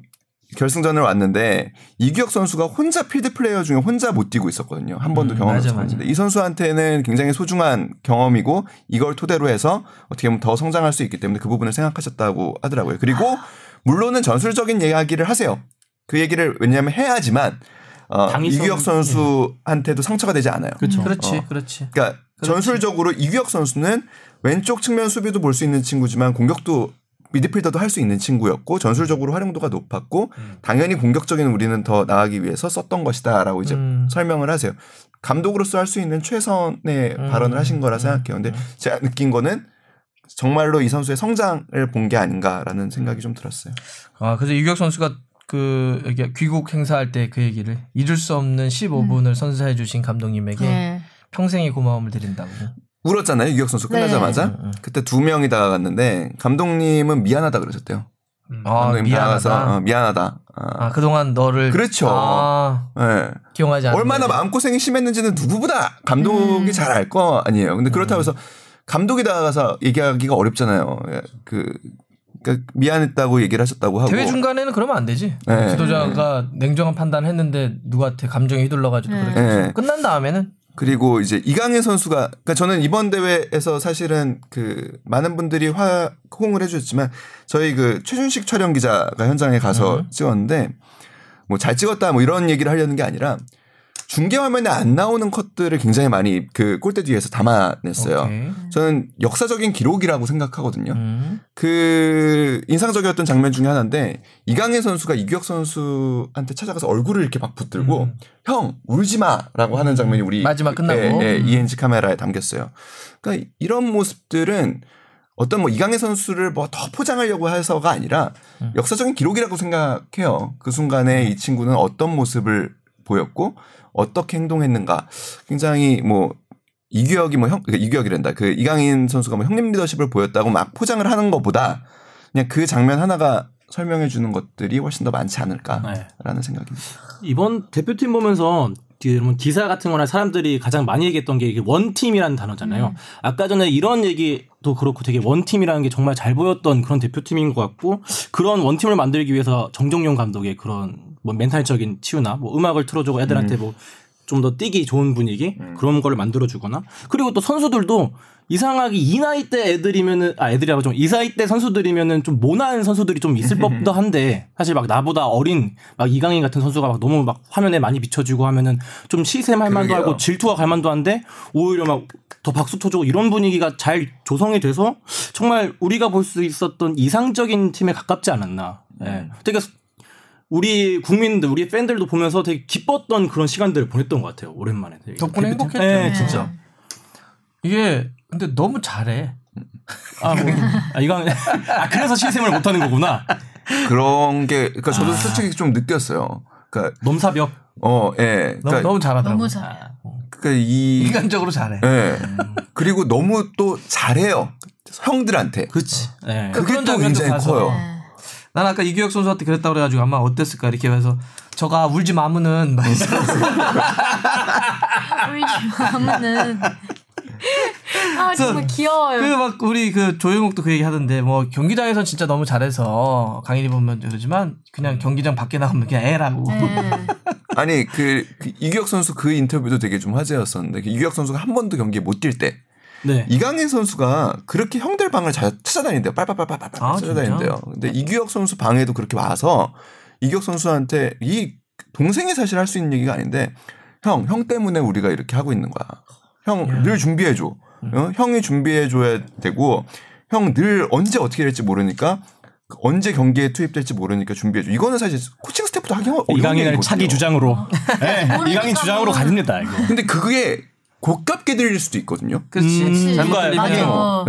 결승전을 왔는데 이규혁 선수가 혼자 필드 플레이어 중에 혼자 못 뛰고 있었거든요. 한 번도 음, 경험을 없었는데 이 선수한테는 굉장히 소중한 경험이고 이걸 토대로 해서 어떻게 보면 더 성장할 수 있기 때문에 그 부분을 생각하셨다고 하더라고요. 그리고 물론은 전술적인 이야기를 하세요. 그 얘기를 왜냐하면 해야지만 어, 이규혁 선수한테도 상처가 되지 않아요. 그렇죠. 그렇지, 어. 그렇지. 그러니까 전술적으로 이규혁 선수는 왼쪽 측면 수비도 볼 수 있는 친구지만 공격도 미드필더도 할 수 있는 친구였고 전술적으로 활용도가 높았고 당연히 공격적인 우리는 더 나아가기 위해서 썼던 것이다라고 이제 음. 설명을 하세요. 감독으로서 할 수 있는 최선의 음. 발언을 하신 거라 생각해요. 근데 제가 느낀 거는 정말로 이 선수의 성장을 본 게 아닌가라는 생각이 좀 들었어요. 아, 그래서 이규혁 선수가 그 여기 귀국 행사할 때 그 얘기를 잊을 수 없는 15분을 선사해 주신 감독님에게 네. 평생의 고마움을 드린다고. 울었잖아요. 이규혁 선수 네. 끝나자마자 음, 음. 그때 두 명이 다가갔는데 감독님은 미안하다 그러셨대요. 아, 감독님 미안하다. 어, 미안하다. 아, 아, 그동안 너를 그렇죠. 아, 예. 기용하지 않는 얼마나 마음고생이 심했는지는 누구보다 감독이 음. 잘알 거 아니에요. 근데 그렇다고 해서 감독이 나가서 얘기하기가 어렵잖아요. 예, 그 그러니까 미안했다고 얘기를 하셨다고 하고 대회 중간에는 그러면 안 되지. 네. 지도자가 냉정한 판단했는데 누구한테 감정이 휘둘러가지고 네. 그렇게 네. 끝난 다음에는 그리고 이제 이강인 선수가 그러니까 저는 이번 대회에서 사실은 그 많은 분들이 화 호응을 해주셨지만 저희 그 최준식 촬영 기자가 현장에 가서 음. 찍었는데 뭐 잘 찍었다 뭐 이런 얘기를 하려는 게 아니라 중계 화면에 안 나오는 컷들을 굉장히 많이 그 골대 뒤에서 담아냈어요. 오케이. 저는 역사적인 기록이라고 생각하거든요. 음. 그 인상적이었던 장면 중에 하나인데 이강인 선수가 이규혁 선수한테 찾아가서 얼굴을 이렇게 막 붙들고 음. 형 울지 마라고 하는 장면이 우리 마지막 끝나고. 예, 예, 음. ENG 카메라에 담겼어요. 그러니까 이런 모습들은 어떤 뭐 이강인 선수를 뭐 더 포장하려고 해서가 아니라 음. 역사적인 기록이라고 생각해요. 그 순간에 이 친구는 어떤 모습을 보였고 어떻게 행동했는가 굉장히 뭐 이규혁이 뭐 형, 그러니까 이규혁이란다. 그 이강인 선수가 뭐 형님 리더십을 보였다고 막 포장을 하는 것보다 그냥 그 장면 하나가 설명해 주는 것들이 훨씬 더 많지 않을까라는 네. 생각입니다. 이번 대표팀 보면서 기사 같은 거나 사람들이 가장 많이 얘기했던 게 이게 one team이라는 단어잖아요. 음. 아까 전에 이런 얘기도 그렇고 되게 one team이라는 게 정말 잘 보였던 그런 대표팀인 것 같고 그런 one team을 만들기 위해서 정정용 감독의 그런 뭐 mental적인 치유나 뭐 음악을 틀어주고 애들한테 뭐좀 더 뛰기 좋은 분위기 그런 거를 만들어주거나 그리고 또 선수들도 이상하게 이 나이 때 애들이면은 아 애들이라고 좀 이 나이 때 선수들이면은 좀 모난 선수들이 좀 있을 *laughs* 법도 한데 사실 막 나보다 어린 막 이강인 같은 선수가 막 너무 막 화면에 많이 비춰지고 하면은 좀 시샘할 만도. 하고 질투가 갈 만도 한데 오히려 막 더 박수 쳐주고 이런 분위기가 잘 조성이 돼서 정말 우리가 볼 수 있었던 이상적인 팀에 가깝지 않았나. 예. 되게 우리 국민들, 우리 팬들도 보면서 되게 기뻤던 그런 시간들을 보냈던 것 같아요. 오랜만에. 되게. 덕분에 팀- 행복했죠. 예, 네. 진짜. 이게 근데 너무 잘해. 아, 뭐. 아, 이강 아, 그래서 실샘을 못하는 거구나. 그런 게 그러니까 아. 저도 솔직히 좀 느꼈어요. 그러니까 넘사벽. 어, 예. 너무 그러니까, 너무 잘하더라고. 너무 잘해. 그러니까 이 인간적으로 잘해. 예. 그리고 너무 또 잘해요. 형들한테. 그렇지. 예. 그게 또 굉장히. 커요. 네. 난 아까 이규혁 선수한테 그랬다 그래가지고 아마 어땠을까 이렇게 해서 저가 울지 마무는 막 이랬어. 우리 마음은 아 정말 귀여워요. 그 막 우리 그 조영욱도 그 얘기 하던데 뭐 경기장에선 진짜 너무 잘해서 강일이 보면 그러지만 그냥 경기장 밖에 나가면 그냥 애라고. 네. 아니 그, 그 이규혁 선수 그 인터뷰도 되게 좀 화제였었는데 그 이규혁 선수가 한 번도 경기에 못 뛸 때 네. 이강인 선수가 그렇게 형들 방을 잘 찾아다닌대요. 빨빨빨빨빨 아, 찾아다닌대요. 근데 이규혁 선수 방에도 그렇게 와서 이규혁 선수한테 이 동생이 사실 할 수 있는 얘기가 아닌데 형, 형 때문에 우리가 이렇게 하고 있는 거야. 형 늘 준비해 줘. 어? 형이 준비해 줘야 되고 형 늘 언제 어떻게 될지 모르니까 언제 경기에 투입될지 모르니까 준비해 줘. 이거는 사실 코칭 스태프도 하기 어려운 이강인을. 차기 주장으로. 네. *laughs* 이강인 주장으로 뭐. 가집니다, 이거. 근데 그게 고깝게 들릴 수도 있거든요. 그렇지. 음, 잘못 들리면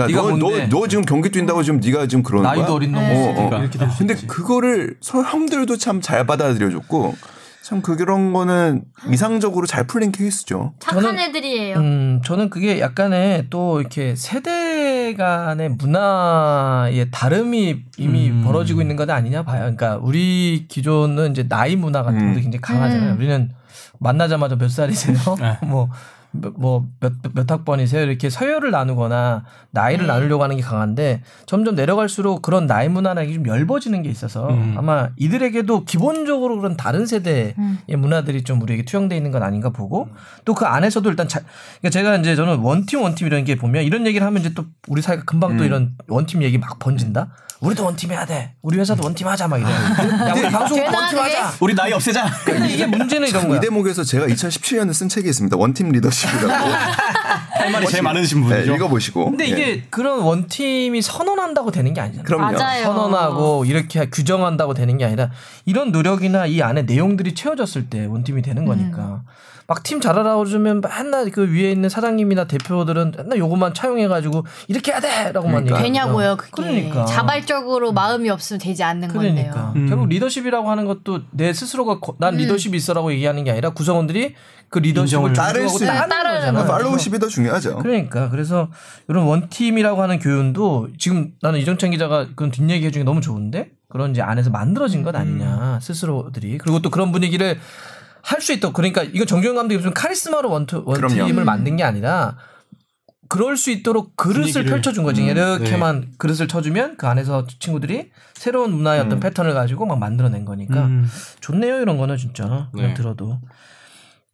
네가 너, 너, 지금 경기 뛴다고 지금 네가 지금 그러는 나이도 거야? 어린 놈 네. 어, 어. 이렇게 될수 근데. 그거를 서 형들도 참 잘 받아들여줬고 참 그런 거는 이상적으로 잘 풀린 케이스죠. 착한 저는- 애들이에요. 음, 저는 그게 약간의 또 이렇게 세대 간의 문화의 다름이 이미 음. 벌어지고 있는 건 아니냐 봐요. 그러니까 우리 기존은 이제 나이 문화 같은 음. 게 굉장히 강하잖아요. 음. 우리는 만나자마자 몇 살이세요? 네. *laughs* 뭐, 뭐, 몇, 몇 학번이세요? 이렇게 서열을 나누거나 나이를 네. 나누려고 하는 게 강한데 점점 내려갈수록 그런 나이 게좀 엷어지는 게 있어서 음. 아마 이들에게도 기본적으로 그런 다른 세대의 음. 문화들이 좀 우리에게 투영돼 있는 건 아닌가 보고 또 그 안에서도 일단 자, 그러니까 제가 이제 저는 원팀 원팀 이런 게 보면 이런 얘기를 하면 이제 또 우리 사회가 금방 또 음. 이런 원팀 얘기 막 번진다. 우리도 원팀 해야 돼. 우리 회사도 원팀 하자 막 이래. 야 우리 방송 원팀? 하자. 우리 나이 없애자. 근데 이게 문제는 이런 거야. 이 대목에서 제가 2017년에 쓴 책이 있습니다. 원팀 리더십이라고 할 말이 제일 많으신 네, 분이죠. 읽어보시고. 근데 예. 이게 그런 원팀이 선언한다고 되는 게 아니잖아요. 그럼요. 맞아요. 선언하고 이렇게 규정한다고 되는 게 아니라 이런 노력이나 이 안에 내용들이 채워졌을 때 원팀이 되는 거니까 막 팀 잘하라고 그러면 맨날 그 위에 있는 사장님이나 대표들은 맨날 요것만 차용해가지고 이렇게 해야 돼라고만 그러니까. 되냐고요, 그게. 그러니까. 자발적으로 마음이 없으면 되지 않는 그러니까 건데요. 음. 결국 리더십이라고 하는 것도 내 스스로가 거- 난 리더십이 있어라고 얘기하는 게 아니라 구성원들이 그 리더십을 따를 수 있는- 따르는. 거죠. followership이 더 중요하죠. 그러니까 그래서 이런 one team이라고 하는 교훈도 지금 나는 이정찬 기자가 그런 뒷얘기 해준 게 너무 좋은데 그런 이제 안에서 만들어진 것 아니냐 스스로들이 그리고 또 그런 분위기를 할 수 있다. 그러니까 이건 정정용 감독이 무슨 카리스마로 one 투, one team을 그럼요. 만든 게 아니라 그럴 수 있도록 그릇을 분위기를. 펼쳐준 거지. 음. 이렇게만 그릇을 쳐주면 그 안에서 친구들이 새로운 문화의 어떤 음. 패턴을 가지고 막 만들어낸 거니까 음. 좋네요 이런 거는 진짜 그냥 네. 들어도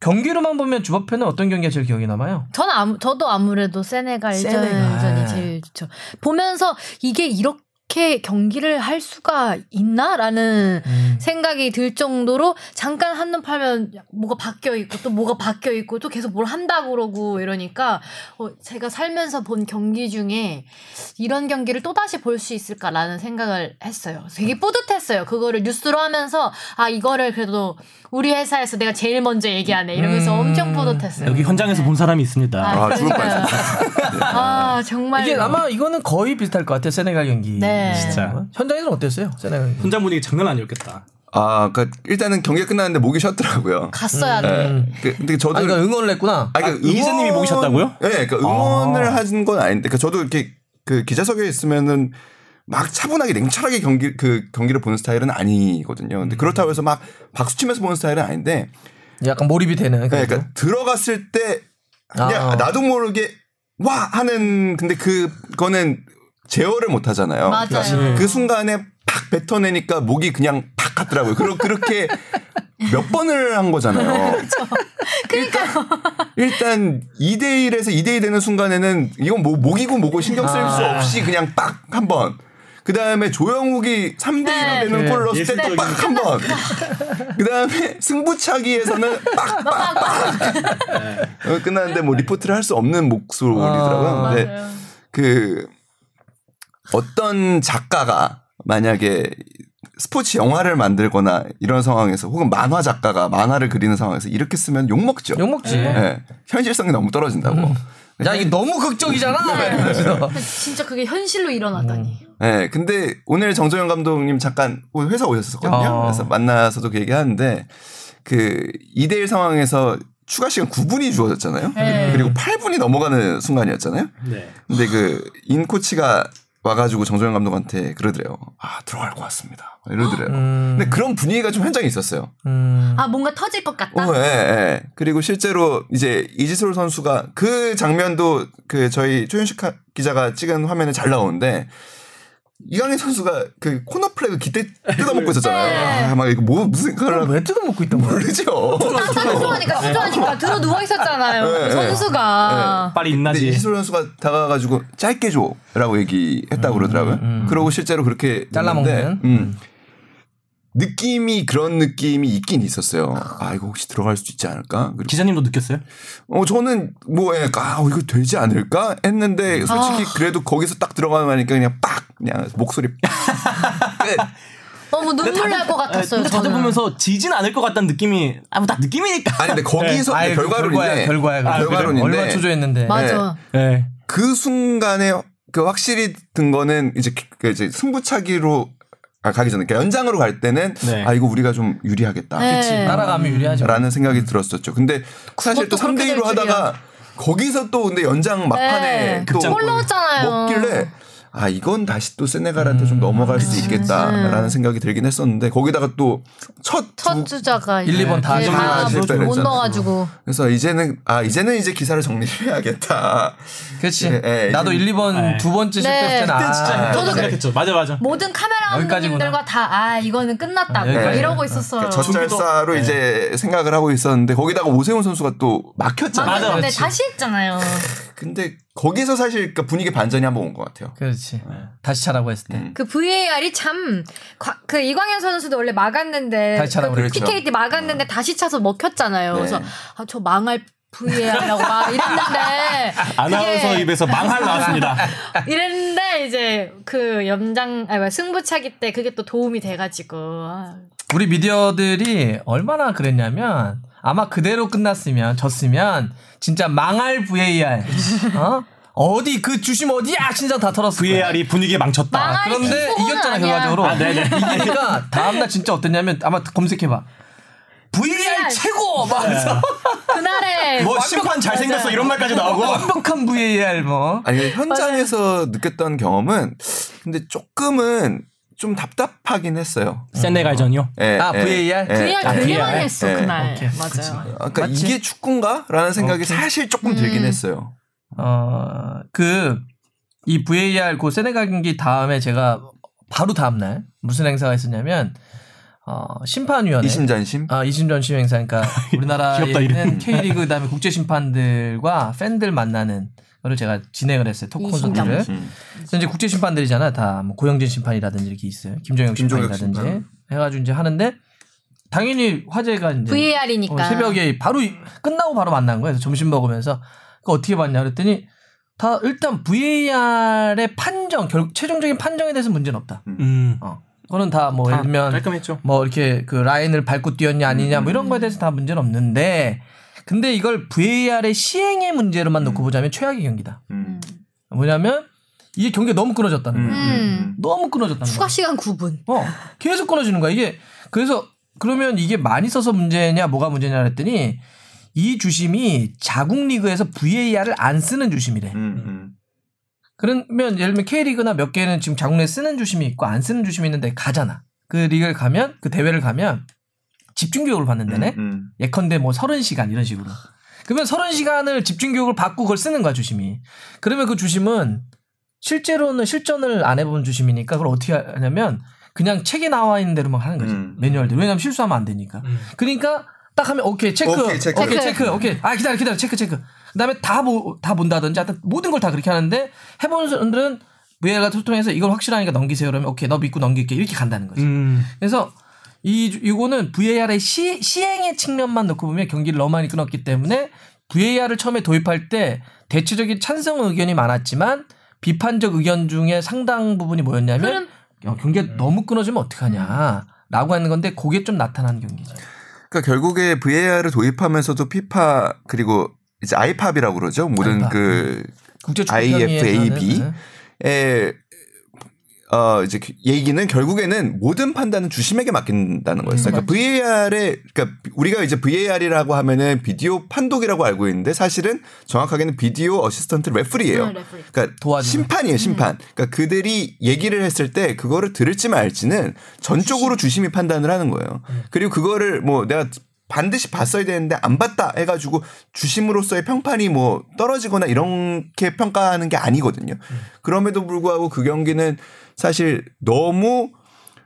경기로만 보면 주바페는 어떤 경기가 제일 기억에 남아요? 저는 아무, 저도 아무래도 세네갈전이 세네갈. 제일 좋죠. 보면서 이게 이렇게 경기를 할 수가 있나라는 음. 생각이 들 정도로 잠깐 한눈 팔면 뭐가 바뀌어 있고 또 뭐가 바뀌어 있고 또 계속 뭘 한다고 그러고 이러니까 어, 제가 살면서 본 경기 중에 이런 경기를 또 다시 볼 수 있을까라는 생각을 했어요. 되게 뿌듯했어요. 그거를 뉴스로 하면서 아 이거를 그래도 우리 회사에서 내가 제일 먼저 얘기하네 이러면서 음. 엄청 뿌듯했어요. 여기 현장에서 본 사람이 있습니다. 아, 아. *laughs* 아 정말 이게 아마 이거는 거의 비슷할 것 같아요 세네갈 경기. 네. 진짜. 현장에서는 어땠어요 세네갈 경기? 현장 분위기 장난 아니었겠다. 아, 그러니까 일단은 경기가 끝났는데 목이 쉬었더라고요. 갔어야 돼. 음. 그, 근데 저도 아, 그러니까 응원을 했구나. 아, 그러니까 이 기자님이 목이 쉬었다고요? 네, 그러니까 응원을 아. 하는 건 아닌데, 그러니까 저도 이렇게 그 기자석에 있으면은 막 차분하게 냉철하게 경기 그 경기를 보는 스타일은 아니거든요. 근데 그렇다고 해서 막 박수 치면서 보는 스타일은 아닌데, 약간 몰입이 되는. 네, 그래도. 그러니까 들어갔을 때 그냥 아. 나도 모르게 와 하는 근데 그거는 제어를 못 하잖아요. 맞아요. 그러니까 그 순간에 팍 뱉어내니까 목이 그냥 팍 갔더라고요. 그러, 그렇게 몇 번을 한 거잖아요. *laughs* 그러니까 일단 2대 1에서 2대 2 되는 순간에는 이건 뭐 목이고 뭐고 신경 쓸수 아. 없이 그냥 딱한 번. 그 다음에 조영욱이 3대 1로 네. 되는 네. 골 넣었을 때 빡 한 번. 그 다음에 승부차기에서는 빡빡빡. 어, 끝났는데 뭐 리포트를 할 수 없는 목소리더라고요. 아, 근데 맞아요. 그 어떤 작가가 만약에 스포츠 영화를 만들거나 이런 상황에서 혹은 만화 작가가 만화를 그리는 상황에서 이렇게 쓰면 욕 먹죠. 욕 먹지. 예. 현실성이 너무 떨어진다고. 야 이게 너무 극적이잖아. 네. 진짜 그게 현실로 일어나다니. 예. 근데 오늘 정정현 감독님 잠깐 회사 오셨었거든요. 아. 그래서 만나서도 그 얘기하는데 그 2대1 상황에서 추가 시간 9분이 주어졌잖아요. 네. 그리고 8분이 넘어가는 순간이었잖아요. 네. 근데 그 인 코치가 와가지고 정정현 감독한테 그러더래요. 아 들어갈 것 같습니다. 이러더래요. 음. 근데 그런 분위기가 좀 현장에 있었어요. 음. 아 뭔가 터질 것 같다. 어, 예, 예. 그리고 실제로 이제 이지솔 선수가 그 장면도 그 저희 조현식 하- 기자가 찍은 화면에 잘 나오는데 이강인 선수가 그 코너 플래그 기대 뜯어먹고 있었잖아요. 아, 막 이거 뭐 무슨 그걸 왜 뜯어먹고 있단 말이야? 모르죠. 수조하니까 수조하니까 들어 누워 있었잖아요. 네, 네. 선수가. 빨리 있나지. 이지솔 선수가 다가가가지고 짧게 줘라고 얘기했다고 그러더라고요. 그러고 실제로 그렇게 잘라먹는? 음. 느낌이 그런 느낌이 있긴 있었어요. 아 이거 혹시 들어갈 수 있지 않을까? 그리고 기자님도 느꼈어요? 어 저는 뭐 예, 아 이거 되지 않을까 했는데 솔직히 아. 그래도 거기서 딱 들어가면 하니까 그냥 빡 그냥 목소리 *laughs* 끝. 너무 눈물 날 것 같았어요. 근데 다들 저는. 보면서 지진 않을 것 같다는 느낌이 아뭐다 느낌이니까. 아니 근데 거기서 아예 그 결과론인데 결과야 결과야. 아, 그래요? 결과론인데 얼마 초조했는데. 맞아. 네. 그 순간에 그 확실히 든 거는 이제 그 이제 승부차기로 아, 가기 전에 그러니까 연장으로 갈 때는 네. 아 이거 우리가 좀 유리하겠다. 네. 그치. 따라가면 유리하죠. 라는 생각이 들었었죠. 근데 사실 또 그것도 3대 그렇게 2로 될 하다가 거기서 또 근데 연장 막판에 네. 또 급장 골 넣었잖아요. 먹길래 아 이건 다시 또 세네갈한테 좀 넘어갈 수 있겠다라는 생각이 들긴 했었는데 거기다가 또 첫 첫 주자가 1, 2번 다 이제 다못 실패를 했잖아요. 넣어가지고 그래서 이제는 아 이제는 이제 기사를 정리를 해야겠다. 그렇지. 예, 예, 나도 이제- 1, 2번 네. 두 번째 네. 실패했을 때는 그때 아, 진짜 저도 생각했죠. 맞아 맞아. 모든 카메라. 감독님들과 다 아 이거는 끝났다고 네. 이러고 있었어요. 그러니까 젖잘싸로 이제 생각을 하고 있었는데 거기다가 오세훈 선수가 또 막혔잖아요. 맞아, 근데. 다시 했잖아요. 근데 거기서 사실 그러니까 분위기 반전이 한번 온 것 같아요. 그렇지. 다시 차라고 했을 때. 음. 그 VAR이 참그 이광현 선수도 원래 막았는데 다시 차라고 그 그랬죠. PKT 막았는데 다시 차서 먹혔잖아요. 네. 그래서 아 저 망할 VAR이라고 막 이랬는데 *laughs* 아나운서 입에서 망할 나왔습니다. *laughs* 이랬는데 이제 그 연장 아니 승부차기 때 그게 또 도움이 돼가지고 아, 우리 미디어들이 얼마나 그랬냐면 아마 그대로 끝났으면 졌으면 진짜 망할 VAR. 어? 어디 그 주심 어디야 신장 다 털었어. VAR이 분위기 망쳤다. 망할 그런데 이겼잖아 아니야. 결과적으로. 아, 네네. 이기니까 다음날 진짜 어땠냐면 아마 검색해봐. VAR VAR. 최고 막면서 그날에 뭐 심판 잘 생겼어 이런 말까지 나오고. 완벽한 VAR 뭐. 아니 현장에서 느꼈던 경험은 근데 조금은 좀 답답하긴 했어요. 세네갈전이요. 예, 아, 예, VAR? 예. 아, 되게 VR. 많이 했어 예. 그날 오케이. 맞아요. 아, 그러니까 맞지? 이게 축구인가라는 생각이 오케이. 사실 조금 들긴 음. 했어요. 어, 그, 이 VAR 그 세네갈 경기 다음에 제가 바로 다음 날 무슨 행사가 있었냐면, 어, 심판위원회. 이심전심. 아, 이심전심 행사. 그러니까 *laughs* 우리나라에. 있는 K리그 그다음에 국제 심판들과 팬들 만나는 거 를 제가 진행을 했어요. 토크. 콘서트를. 음. 그래서 이제 국제 심판들이잖아. 다 뭐 고영진 심판이라든지 이렇게 있어요. 김종혁 심판이라든지 심판. 해가지고 이제 하는데 당연히 화제가 이제 VAR이니까. 어, 새벽에 바로 이- 끝나고 바로 만난 거예요. 점심 먹으면서 그거 어떻게 봤냐 그랬더니 다 일단 VAR의 판정 결 최종적인 판정에 대해서 문제는 없다. 음. 어. 그거는 다뭐다 예를 들면 깔끔했죠. 뭐 이렇게 그 라인을 밟고 뛰었냐 아니냐 뭐 이런 거에 대해서 다 문제는 없는데 근데 이걸 VAR의 시행의 문제로만 놓고 보자면 최악의 경기다. 음. 뭐냐면 이게 경기가 너무 끊어졌다는 음. 거야. 음. 너무 끊어졌다는 추가 거야. 시간 9분. 어, 계속 끊어지는 거야. 이게 그래서 그러면 이게 많이 써서 문제냐 뭐가 문제냐 그랬더니 이 주심이 자국 리그에서 VAR을 안 쓰는 주심이래. 음. 음. 그러면 예를 들면 K리그나 몇 개는 지금 자국 내에 쓰는 주심이 있고 안 쓰는 주심이 있는데 가잖아. 그 리그를 가면 그 대회를 가면 집중 교육을 받는 데네. 음. 예컨대 뭐 30시간 이런 식으로. 그러면 30시간을 집중 교육을 받고 그걸 쓰는 거야, 주심이. 그러면 그 주심은 실제로는 실전을 안 해본 주심이니까 그걸 어떻게 하냐면 그냥 책에 나와 있는 대로만 하는 거지. 음. 매뉴얼대로. 왜냐면 실수하면 안 되니까. 음. 그러니까 딱 하면 오케이 체크 오케이, 체크. 오케이 체크. 오케이 아 기다려 기다려 체크 체크 그다음에 다다 본다든지 하여튼 모든 걸 다 그렇게 하는데 해본 사람들은 VAR 소통해서 이걸 확실하니까 넘기세요 그러면 오케이 너 믿고 넘길게 이렇게 간다는 거지 음. 그래서 이 이거는 VAR의 시, 시행의 측면만 놓고 보면 경기를 너무 많이 끊었기 때문에 VAR을 처음에 도입할 때 대체적인 찬성 의견이 많았지만 비판적 의견 중에 상당 부분이 뭐였냐면 야, 경기가 너무 끊어지면 어떡하냐라고 하는 건데 그게 좀 나타나는 경기죠. 그러니까 결국에 VAR을 도입하면서도 피파 그리고 이제 IFAB이라고 그러죠. 모든 IFAB. 그 국제 IFAB 축구협의회에서는, 에 어, 이제 그 얘기는 결국에는 모든 판단은 주심에게 맡긴다는 거였어요. 그러니까 VAR에, 그러니까 우리가 이제 VAR이라고 하면은 비디오 판독이라고 알고 있는데 사실은 정확하게는 video assistant referee예요. 음, referee. 그러니까 도와주는. 심판이에요, 심판. 그러니까 그들이 얘기를 했을 때 그거를 들을지 말지는 전적으로 주심이 판단을 하는 거예요. 그리고 그거를 뭐 내가 반드시 봤어야 되는데 안 봤다 해가지고 주심으로서의 평판이 뭐 떨어지거나 이렇게 평가하는 게 아니거든요. 그럼에도 불구하고 그 경기는 사실 너무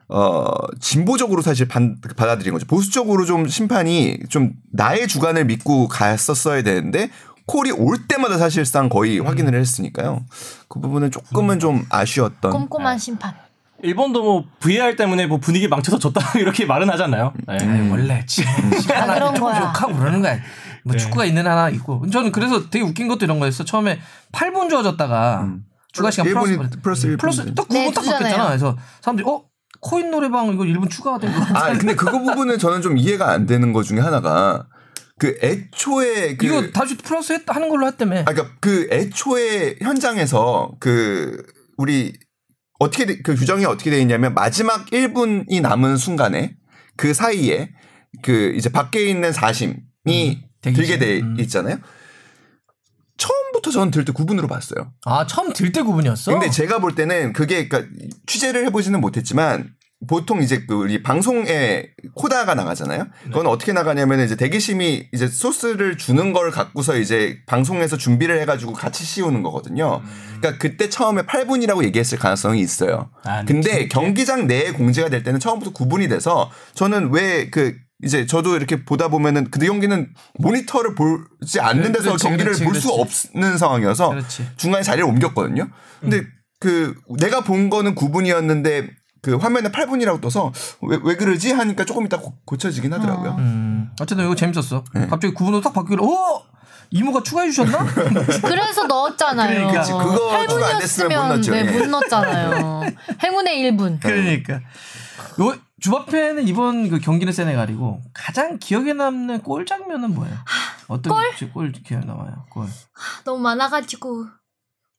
어 진보적으로 사실 반- 받아들인 거죠. 보수적으로 좀 심판이 좀 나의 주관을 믿고 갔었어야 되는데 콜이 올 때마다 사실상 거의 확인을 했으니까요. 그 부분은 조금은 좀 아쉬웠던. 꼼꼼한 심판. 일본도 뭐 VAR 때문에 뭐 분위기 망쳐서 졌다 *laughs* 이렇게 말은 하잖아요. 네. 아니, 원래 지금 *laughs* 아, 그런 거야. 욕하고 그러는 거야. 뭐 네. 축구가 있는 하나 있고. 저는 그래서 되게 웃긴 것도 이런 거였어. 처음에 8분 주어졌다가 음. 추가 시간 플러스 1분이 플러스 1분. 플러스 딱 9분 네, 딱 주잖아요. 바뀌었잖아. 그래서 사람들이 어 코인 노래방 이거 1분 추가가 된 거. 아 근데 그거 부분은 저는 좀 이해가 안 되는 것 중에 하나가 그 애초에 그 이거 다시 플러스 했, 하는 걸로 했다며. 아, 그러니까 그 애초에 현장에서 그 우리 어떻게 돼- 그 규정이 어떻게 돼 있냐면 마지막 1분이 남은 순간에 그 사이에 그 이제 밖에 있는 사심이 대기실. 들게 돼 음. 있잖아요. 처음부터 저는 들때 9분으로 봤어요. 아 처음 들때 9분이었어. 근데 제가 볼 때는 그게 그러니까 취재를 해보지는 못했지만 보통 이제 그 우리 방송에 코다가 나가잖아요. 그건 어떻게 나가냐면 이제 대기심이 이제 소스를 주는 걸 갖고서 이제 방송에서 준비를 해가지고 같이 씌우는 거거든요. 그러니까 그때 처음에 8분이라고 얘기했을 가능성이 있어요. 아, 근데? 경기장 내에 공지가 될 때는 처음부터 9분이 돼서 저는 왜 그 이제 저도 이렇게 보다 보면은 그 경기는 모니터를 보지 않는 데서 그렇지, 경기를 볼 수. 없는 상황이어서 그렇지. 중간에 자리를 옮겼거든요. 근데 그 내가 본 거는 9분이었는데 그 화면에 8분이라고 떠서 왜, 왜 그러지 하니까 조금 이따 고, 고쳐지긴 하더라고요. 음, 어쨌든 이거 재밌었어. 네. 갑자기 9분으로 딱 바뀌길래 어 이모가 추가해 주셨나? *laughs* 그래서 넣었잖아요. 그러니까. 그거 추가 안 됐으면 못 넣었죠. 네, 예. 못 넣었잖아요. 행운의 1분. *laughs* 그러니까. 요 주바페는 이번 그 경기는 세네갈이고 가장 기억에 남는 골 장면은 뭐예요? 어떤 골? 골 기억에 남아요? 골. 너무 많아가지고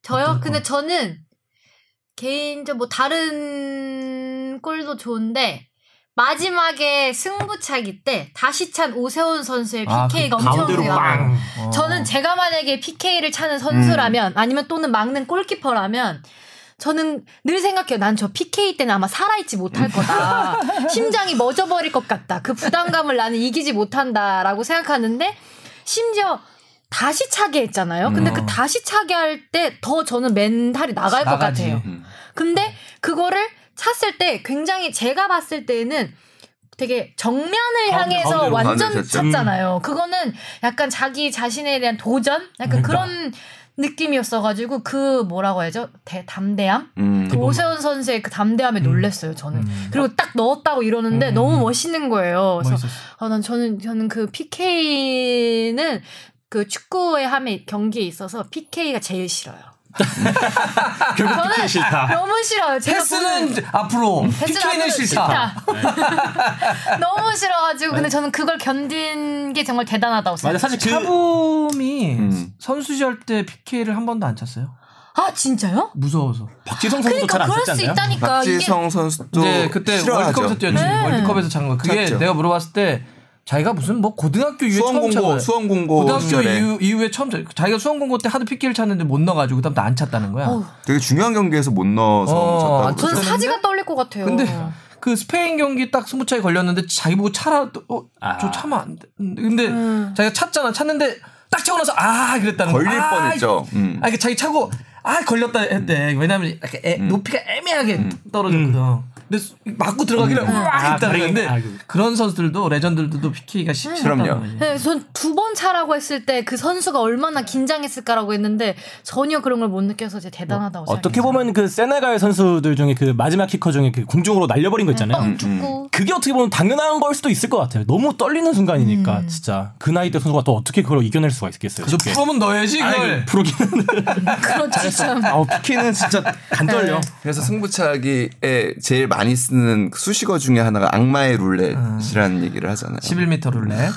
저요. 근데 거? 저는 개인적 뭐 다른 골도 좋은데 마지막에 승부차기 때 다시 찬 오세훈 선수의 아, PK가 그 엄청. 빵. 어. 저는 제가 만약에 PK를 차는 선수라면 아니면 또는 막는 골키퍼라면 저는 늘 생각해요. 난 저 PK 때는 아마 살아있지 못할 거다. 심장이 멎어버릴 것 같다. 그 부담감을 나는 이기지 못한다라고 생각하는데 심지어 다시 차게 했잖아요. 근데 음. 그 다시 차게 할 때 더 저는 멘탈이 나갈 것 나가지. 같아요. 음. 근데 그거를 찼을 때 굉장히 제가 봤을 때는 되게 정면을 향해서 완전? 찼잖아요. 그거는 약간 자기 자신에 대한 도전? 약간 그러니까. 그런 느낌이었어가지고 그 뭐라고 해야죠? 대, 담대함? 음. 그 오세훈 선수의 그 담대함에 놀랬어요, 저는. 그리고 딱 넣었다고 이러는데 음. 너무 멋있는 거예요. 그래서 멋있었어. 아, 난 저는 저는 그 PK는 그 축구에 하면 경기에 있어서 PK가 제일 싫어요. *laughs* 결국 저는 PK 싫다. 너무 싫어요. 제가 패스는 앞으로, 패스는 PK는 앞으로 싫다. *laughs* 너무 싫어가지고 근데 저는 그걸 견딘 게 정말 대단하다고 맞아 생각해요. 사실 그 차붐이 음. 선수 시절 때 PK를 한 번도 안 찼어요. 아 진짜요? 무서워서. 박지성 선수도 그러니까 잘안 그럴 수? 있다니까 박지성 선수도 이제 그때 싫어하죠. 월드컵에서 뛰었지. 네. 월드컵에서 찬 거. 그게 찼죠. 내가 물어봤을 때 자기가 무슨 뭐 고등학교 이후에 처음 찬 수원공고 거야. 수원 공고 고등학교 이후, 이후에 처음 차- 자기가 수원 공고 때 하도 PK를 찼는데 못 넣어가지고 그다음부터 안 찼다는 거야. 어우, 되게 중요한 경기에서 못 넣어서 어, 안 저는 그랬는데? 사지가 떨릴 것 같아요. 근데 그 스페인 경기 딱 승부차에 걸렸는데 자기 보고 차라 어, 아. 저 차면 안 돼. 근데 음. 자기가 찼잖아. 찼는데 딱 차고 나서 아 그랬다는 걸릴 거야. 아, 뻔했죠. 음. 아, 자기 차고 아 걸렸다 했대. 왜냐면 약간 애- 높이가 애매하게 떨어졌거든. 근데 수- 맞고 들어가기를 음. 아, 그래. 건데 아이고. 그런 선수들도 레전드들도 PK가 쉽지 그럼요. 않다는 거지. 네, 전두 번 차라고 했을 때 그 선수가 얼마나 긴장했을까라고 했는데 전혀 그런 걸 못 느껴서 이제 대단하다고 생각해요. 어떻게 보면 그 세네갈 선수들 중에 그 마지막 키커 중에 그 공중으로 날려버린 거 있잖아요. 뻥 축구. 그게 어떻게 보면 당연한 걸 수도 있을 것 같아요. 너무 떨리는 순간이니까 음. 진짜 그 나이 때 선수가 또 어떻게 그걸 이겨낼 수가 있겠어요. 그래서 쉽게. 프로면 넣어야지 그걸. 프로기는 *laughs* 그렇지 참. 아 PK는 진짜 간 떨려. 그래서 승부차기에 제일 많이 쓰는 수식어 중에 하나가 악마의 룰렛이라는 얘기를 하잖아요. 11m 룰렛.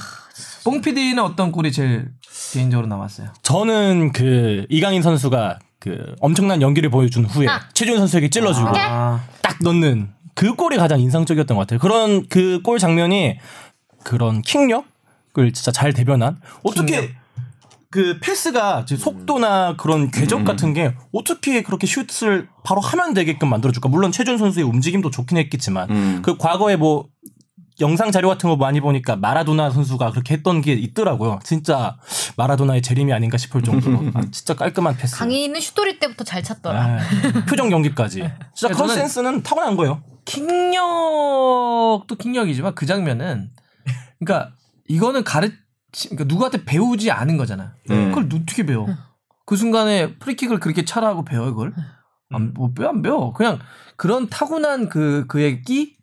뽕 PD는 어떤 골이 제일 개인적으로 나왔어요? 저는 그 이강인 선수가 그 엄청난 연기를 보여준 후에 아. 최준 선수에게 찔러주고 아, 딱 넣는 그 골이 가장 인상적이었던 것 같아요. 그런 그 골 장면이 그런 킥력을 진짜 잘 대변한 어떻게. 그 패스가 속도나 그런 궤적 음. 같은 게 어떻게 그렇게 슛을 바로 하면 되게끔 만들어줄까? 물론 최준 선수의 움직임도 좋긴 했겠지만 음. 그 과거에 뭐 영상 자료 같은 거 많이 보니까 마라도나 선수가 그렇게 했던 게 있더라고요. 진짜 마라도나의 재림이 아닌가 싶을 정도로 아, *laughs* 진짜 깔끔한 패스. 강인은 슛돌이 때부터 잘 찼더라. 아, 표정 연기까지. 진짜 그런 저는- 센스는 타고난 거예요. 킥력도 킥력이지만 그 장면은 그러니까 이거는 가르치 그러니까 누구한테 배우지 않은 거잖아. 음. 그걸 어떻게 배워? 그 순간에 프리킥을 그렇게 차라고 배워 이걸? 안뭐배안 배워. 그냥 그런 타고난 그 그의 끼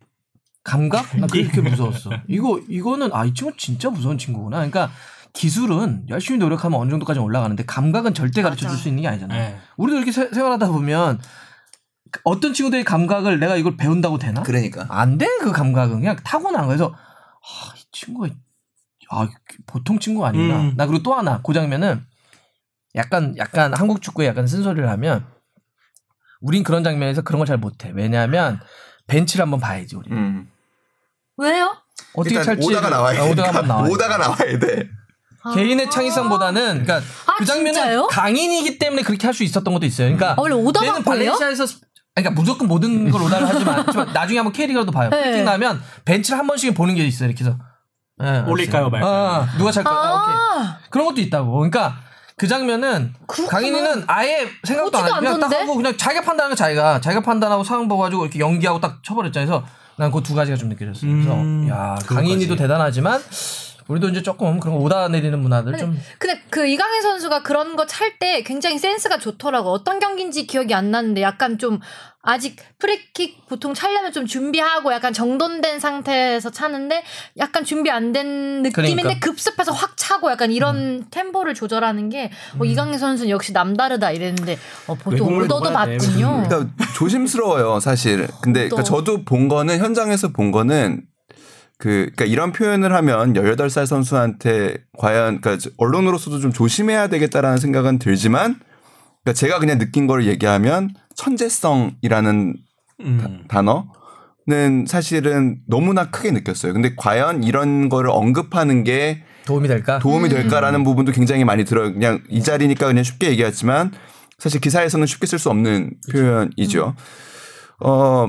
감각 나 그렇게 무서웠어. *laughs* 이거 이거는 아 이 친구 진짜 무서운 친구구나. 그러니까 기술은 열심히 노력하면 어느 정도까지 올라가는데 감각은 절대 가르쳐 줄 수 있는 게 아니잖아. 네. 우리도 이렇게 세- 생활하다 보면 어떤 친구들이 감각을 내가 이걸 배운다고 되나? 그러니까. 안 돼 그 감각은 그냥 타고난. 그래서 아, 이 친구가 아 보통 친구 아니구나. 음. 나 그리고 또 하나 그 장면은 약간 약간 한국 축구에 약간 쓴소리를 하면 우린 그런 장면에서 그런 걸 잘 못해. 왜냐하면 벤치를 한번 봐야지 우리. 음. 왜요? 어떻게 찰지 오다가 나와야 아, 돼. 오다가 한번 나와. 오다가 나와야 돼. 개인의 창의성보다는 그러니까 아, 그 장면은 진짜요? 강인이기 때문에 그렇게 할 수 있었던 것도 있어요. 그러니까 아, 원래 오다가 얘는? 발렌시아에서 스- 그러니까 무조건 모든 걸 오다를 하지만 나중에 한번 K리그라도 봐요. 네. 나면 벤치를 한 번씩 보는 게 있어요. 이렇게 해서 예, 올릴까요. 말까요? 어, 누가 찰까? 아, 오케이. 아, 그런 것도 있다고. 그러니까 그 장면은 그렇구나. 강인이는 아예 생각도 안 하고 그냥 딱? 하고 그냥 자기가 판단하는 거 자기가 자기가 판단하고 상황 보고 가지고 이렇게 연기하고 딱 쳐버렸잖아요. 그래서 난 그 두 가지가 좀 느껴졌어요. 그래서 음, 야 그것까지. 강인이도 대단하지만 우리도 이제 조금 그런 거 오다 내리는 문화들 좀 근데 그 이강인 선수가 그런 거 찰 때 굉장히 센스가 좋더라고. 어떤 경기인지 기억이 안 나는데 약간 좀 아직 프리킥 보통 차려면 좀 준비하고 약간 정돈된 상태에서 차는데 약간 준비 안 된 느낌인데 그러니까. 급습해서 확 차고 약간 이런 음. 템포를 조절하는 게 어, 이강인 선수는 역시 남다르다 이랬는데 어, 보통 먹어야 돼, 맞군요. 그러니까 조심스러워요, 사실. 근데 또. 그러니까 저도 본 거는 현장에서 본 거는 그 그러니까 이런 표현을 하면 18살 선수한테 과연 그러니까 언론으로서도 좀 조심해야 되겠다라는 생각은 들지만 그러니까 제가 그냥 느낀 거를 얘기하면 천재성이라는 음. 단어는 사실은 너무나 크게 느꼈어요. 근데 과연 이런 거를 언급하는 게 도움이 될까? 도움이 될까라는 부분도 굉장히 많이 들어요. 그냥 이 자리니까 그냥 쉽게 얘기했지만 사실 기사에서는 쉽게 쓸 수 없는 표현이죠. 어,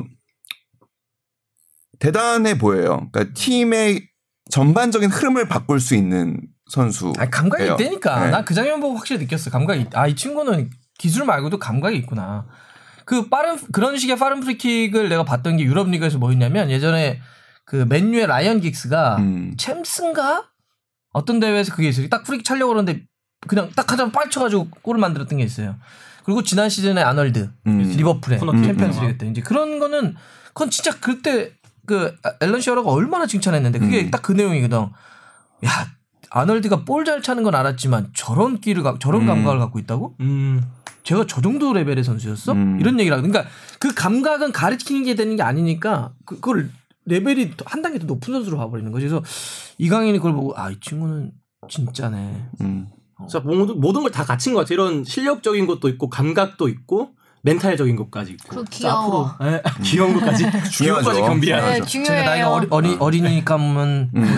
대단해 보여요. 그러니까 팀의 전반적인 흐름을 바꿀 수 있는 선수. 아니, 감각이 있다니까. 네. 난그 장면 보고 확실히 느꼈어. 감각이. 아, 이 친구는 기술 말고도 감각이 있구나. 그 빠른 그런 식의 빠른 프리킥을 내가 봤던 게 유럽 리그에서 뭐였냐면 예전에 그 맨유의 라이언 긱스가 음. 챔스인가 어떤 대회에서 그게 있어요. 딱 프리킥 차려고 그러는데 그냥 딱 하자면 빨리 쳐가지고 골을 만들었던 게 있어요. 그리고 지난 시즌에 아널드 음. 리버풀의 코너킥. 챔피언스리그 때 이제 그런 거는 그건 진짜 그때 그 앨런 시어러가 얼마나 칭찬했는데 그게 음. 딱그 내용이거든. 야 아널드가 볼 잘 차는 건 알았지만 저런 끼를 가, 저런 음. 감각을 갖고 있다고? 음. 제가 저 정도 레벨의 선수였어? 음. 이런 얘기를 하고 그러니까 그 감각은 가르치는 게 되는 게 아니니까 그- 그걸 레벨이 더- 한 단계 더 높은 선수로 봐버리는 거지. 그래서 이강인이 그걸 보고 아 이 친구는 진짜네. 음. 자 모든 모든 걸 다 갖춘 것 같아요. 이런 실력적인 것도 있고 감각도 있고 멘탈적인 것까지 있고. 귀여워. 앞으로 예, *laughs* 귀여운 것까지 중요하죠. 귀여운까지 겸비하는. 네, 중요해요. 나이가 어리, 어리, 어리니까 하면 음. *laughs*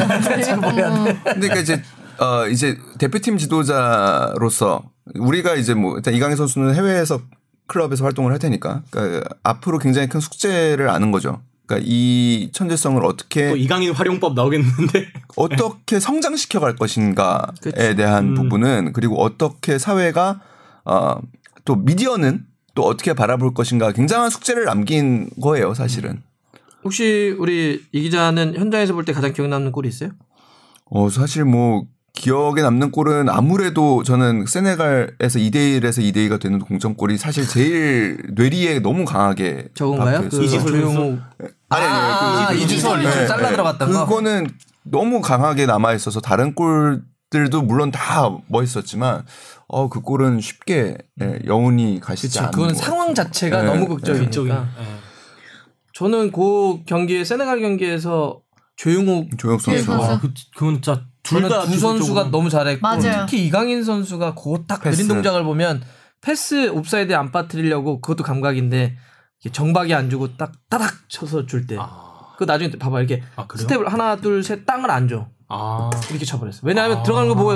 그러니까 이제 어 이제 대표팀 지도자로서 우리가 이제 뭐 일단 이강인 선수는 해외에서 클럽에서 활동을 할 테니까 그러니까 앞으로 굉장히 큰 숙제를 아는 거죠. 그러니까 이 천재성을 어떻게 또 이강인 활용법 나오겠는데. *laughs* 어떻게 성장시켜 갈 것인가에 그치. 대한 음. 부분은 그리고 어떻게 사회가 어, 또 미디어는 또 어떻게 바라볼 것인가 굉장한 숙제를 남긴 거예요, 사실은. 혹시 우리 이 기자는 현장에서 볼 때 가장 기억 남는 골이 있어요? 어, 사실 뭐 기억에 남는 골은 아무래도 저는 세네갈에서 2대 1에서 2대 2가 되는 공점골이 사실 제일 *laughs* 뇌리에 너무 강하게 저건가요? 그. 이지솔 조용호 아니, 아니, 아, 그 이지솔 네, 잘라 네. 들어갔던 거. 그거는 너무 강하게 남아 있어서 다른 골들도 물론 다 멋있었지만 어 그 골은 쉽게 예, 영혼이 가시지. 않는 그건 것 상황. 자체가 네, 너무 네. 극적이니까. 예. 저는 그 경기에 세네갈 경기에서 조영욱 조영욱 선수. 선수. 아, 그, 그건 진짜 둘다 두 선수가 너무 잘했고 맞아요. 특히 이강인 선수가 그딱 느린 패스. 동작을 보면 패스 옵사이드에 안 빠뜨리려고 그것도 감각인데 정박이 안 주고 딱 따닥 쳐서 줄 때. 아, 그 나중에 봐봐 이렇게 아? 스텝을 하나 둘 셋 땅을 안 줘. 아. 이렇게 쳐버렸어. 왜냐하면 아. 들어가는 거 보고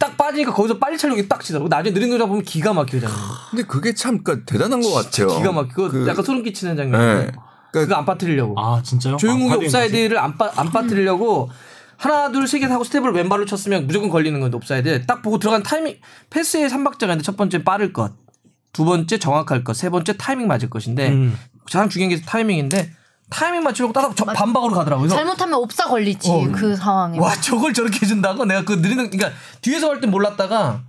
딱 빠지니까 거기서 빨리 차려고 딱 치더라고. 나중에 느린 동작 보면 기가 막히잖아요. 근데 그게 참 그러니까 대단한 것 같아요. 기가 막히고 그- 약간 소름 끼치는 네. 장면인데 그러니까 그거 안 빠뜨리려고. 아 진짜요? 조영욱이 아, 옵사이드를 안, 빠, 안 빠뜨리려고 *laughs* 하나 둘 세 개 하고 스텝을 왼발로 쳤으면 무조건 걸리는 건데 옵사이드 딱 보고 들어간 타이밍 패스의 삼박자가 있는데 첫 번째 빠를 것, 두 번째 정확할 것, 세 번째 타이밍 맞을 것인데 음. 가장 중요한 게 타이밍인데 타이밍 맞추려고 따닥 저 반박으로 가더라고요. 그래서 잘못하면 옵사 걸리지 어. 그 상황에. 와 저걸 저렇게 해준다고 내가 그 느린 동- 그러니까 뒤에서 할땐 몰랐다가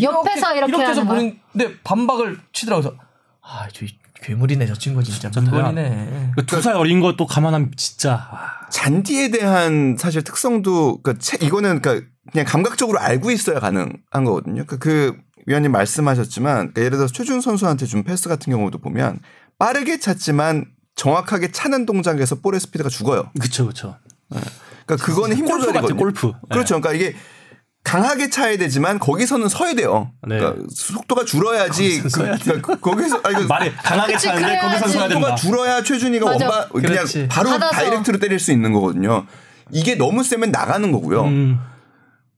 옆에서 이렇게 이렇게 해서 하는 거야? 보는데 반박을 치더라고 그래서 아저 괴물이네 저 친구 진짜 물건이네. 두살 어린 것도 감안하면 진짜 아, 잔디에 대한 사실 특성도 그러니까 채- 이거는 그러니까 그냥 감각적으로 알고 있어야 가능한 거거든요. 그러니까 그 위원님 말씀하셨지만 그러니까 예를 들어서 최준 선수한테 준 패스 같은 경우도 보면 빠르게 찼지만 정확하게 차는 동작에서 볼의 스피드가 죽어요. 그쵸 그쵸. 그러니까 그거는 힘 골프 조절이거든요. 골프. 그렇죠. 그러니까 이게 강하게 차야 되지만 거기서는 서야 돼요. 네. 그러니까 속도가 줄어야지. 그, 그러니까 거기서 아니 그 말에 강하게 그치, 차는데 거기서. 서야 된다. 속도가 줄어야 최준이가 맞아. 원바 그냥 그렇지. 바로 받아서. 다이렉트로 때릴 수 있는 거거든요. 이게 너무 세면 나가는 거고요. 음,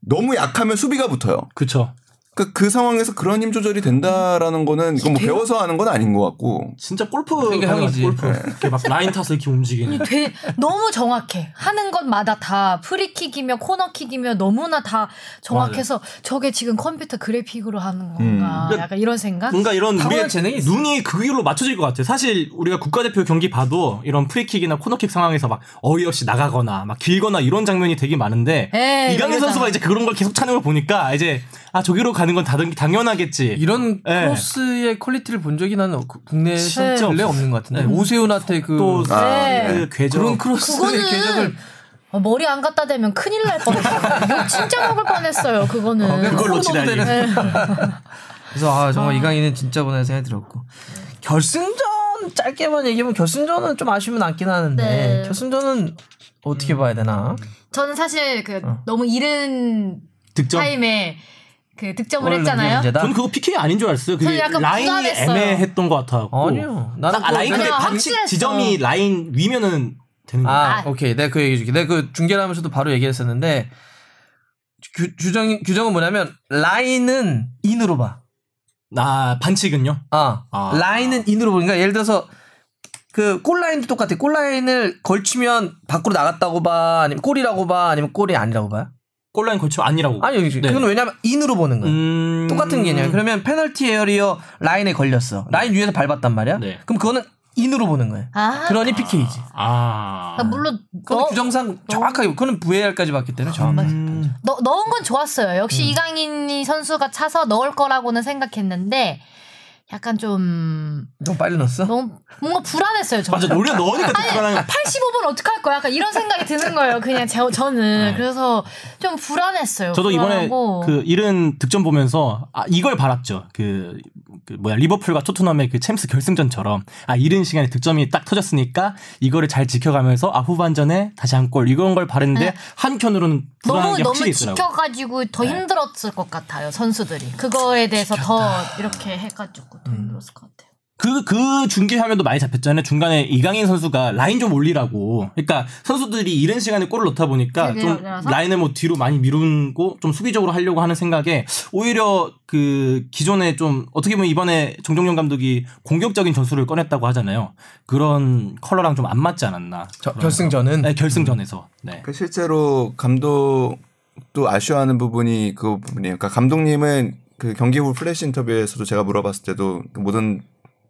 너무 약하면 수비가 붙어요. 그쵸. 그러니까 그 상황에서 그런 힘 조절이 된다라는 거는 이건 뭐 배워서 하는 건 아닌 것 같고. 진짜 골프 그러니까 형이지. 골프 이렇게 막 라인 타서 이렇게 움직이는. 되, 너무 정확해. 하는 것마다 다 프리킥이며 코너킥이며 너무나 다 정확해서 저게 지금 컴퓨터 그래픽으로 하는 건가. 음. 약간 이런 생각? 뭔가 이런 우리의 재능이 있어. 눈이 그 길로 맞춰질 것 같아 요. 사실 우리가 국가대표 경기 봐도 이런 프리킥이나 코너킥 상황에서 막 어이없이 나가거나 막 길거나 이런 장면이 되게 많은데 에이, 이강인. 선수가 이제 그런 걸 계속 차는 걸 보니까 이제 아 저기로 가는 건 다른 당연하겠지. 이런 예. 크로스의 quality를 본 적이 나는 없- 국내에서 진짜 전례 없는 것 같은데 오세훈한테 그 또 아, 네. 그 궤적 그런 크로스의 그거는 궤적을 어, 머리 안 갖다 대면 큰일 날 뻔했어요. 욕 진짜 먹을 뻔했어요. 그거는. 그걸로 치다니. 네. 그래서 아 정말 이강인은 진짜 보내 생각이 들었고 결승전 짧게만 얘기하면 결승전은 좀 아쉬움이 남긴 하는데 네. 결승전은 어떻게 봐야 되나? 저는 사실 그 어. 너무 이른 득점. 타임에 그 득점을 했잖아요. 저는 그거 PK 아닌 줄 알았어요. 저는 그게 약간 라인이 부담했어요. 애매했던 것 같아. 아니요. 나는 딱 아, 라인 근데 그냥 반칙 확실했어. 지점이 라인 위면은 되는 거야. 아, 아. 오케이. 내가 그 얘기 해줄게. 내가 그 중계를 하면서도 바로 얘기했었는데, 규, 규정, 규정은 뭐냐면, 라인은 인으로 봐. 아 반칙은요? 아, 아. 라인은 인으로 보니까 예를 들어서, 그 골라인도 똑같아. 골라인을 걸치면 밖으로 나갔다고 봐? 아니면 골이라고 봐? 아니면 골이 아니라고 봐요? 골라인 걸쳐 아니라고. 아니 여기 네. 그건 왜냐면 in으로 보는 거야. 음... 똑같은 개념. 그러면 페널티 에어리어 라인에 걸렸어. 라인 위에서 밟았단 말이야. 네. 그럼 그거는 인으로 보는 거야. 아. 그러니 PK지. 아. 아, 물론 그건 넣, 규정상 정확하게 그거는 VAR까지 봤기 때문에 정확하게. 음. 넣, 넣은 건 좋았어요. 역시 음. 이강인이 선수가 차서 넣을 거라고는 생각했는데 약간 좀 너무 빨리 넣었어? 너무 뭔가 불안했어요. 저는. 맞아 노래 넣으니까 또 불안한 85분 어떡할 거야? 약간 이런 생각이 드는 거예요. 그냥 제, 저는 네. 그래서 좀 불안했어요. 저도 이번에 불안하고. 그 이른 득점 보면서 아 이걸 바랐죠. 그, 그 뭐야 리버풀과 토트넘의 그 챔스 결승전처럼 아 이른 시간에 득점이 딱 터졌으니까 이거를 잘 지켜가면서 아 후반전에 다시 한 골 이런 걸 바랬는데 네. 한켠으로는 불안한 너무 게 너무 확실히 있더라고. 지켜가지고 더 힘들었을 것 같아요. 선수들이 그거에 대해서 더 이렇게 해가지고 더 음. 힘들었을 것 같아요. 그, 그 중계 화면도 많이 잡혔잖아요. 중간에 이강인 선수가 라인 좀 올리라고. 그러니까 선수들이 이른 시간에 골을 넣다 보니까 네, 좀 내려서? 라인을 뭐 뒤로 많이 미루고 좀 수비적으로 하려고 하는 생각에 오히려 그 기존에 좀 어떻게 보면 이번에 정정용 감독이 공격적인 전술을 꺼냈다고 하잖아요. 그런 컬러랑 좀 안 맞지 않았나. 저- 결승전은 네, 결승전에서. 네. 그 실제로 감독도 아쉬워하는 부분이 그 부분이에요. 그러니까 감독님은 그 경기 후 플래시 인터뷰에서도 제가 물어봤을 때도 그 모든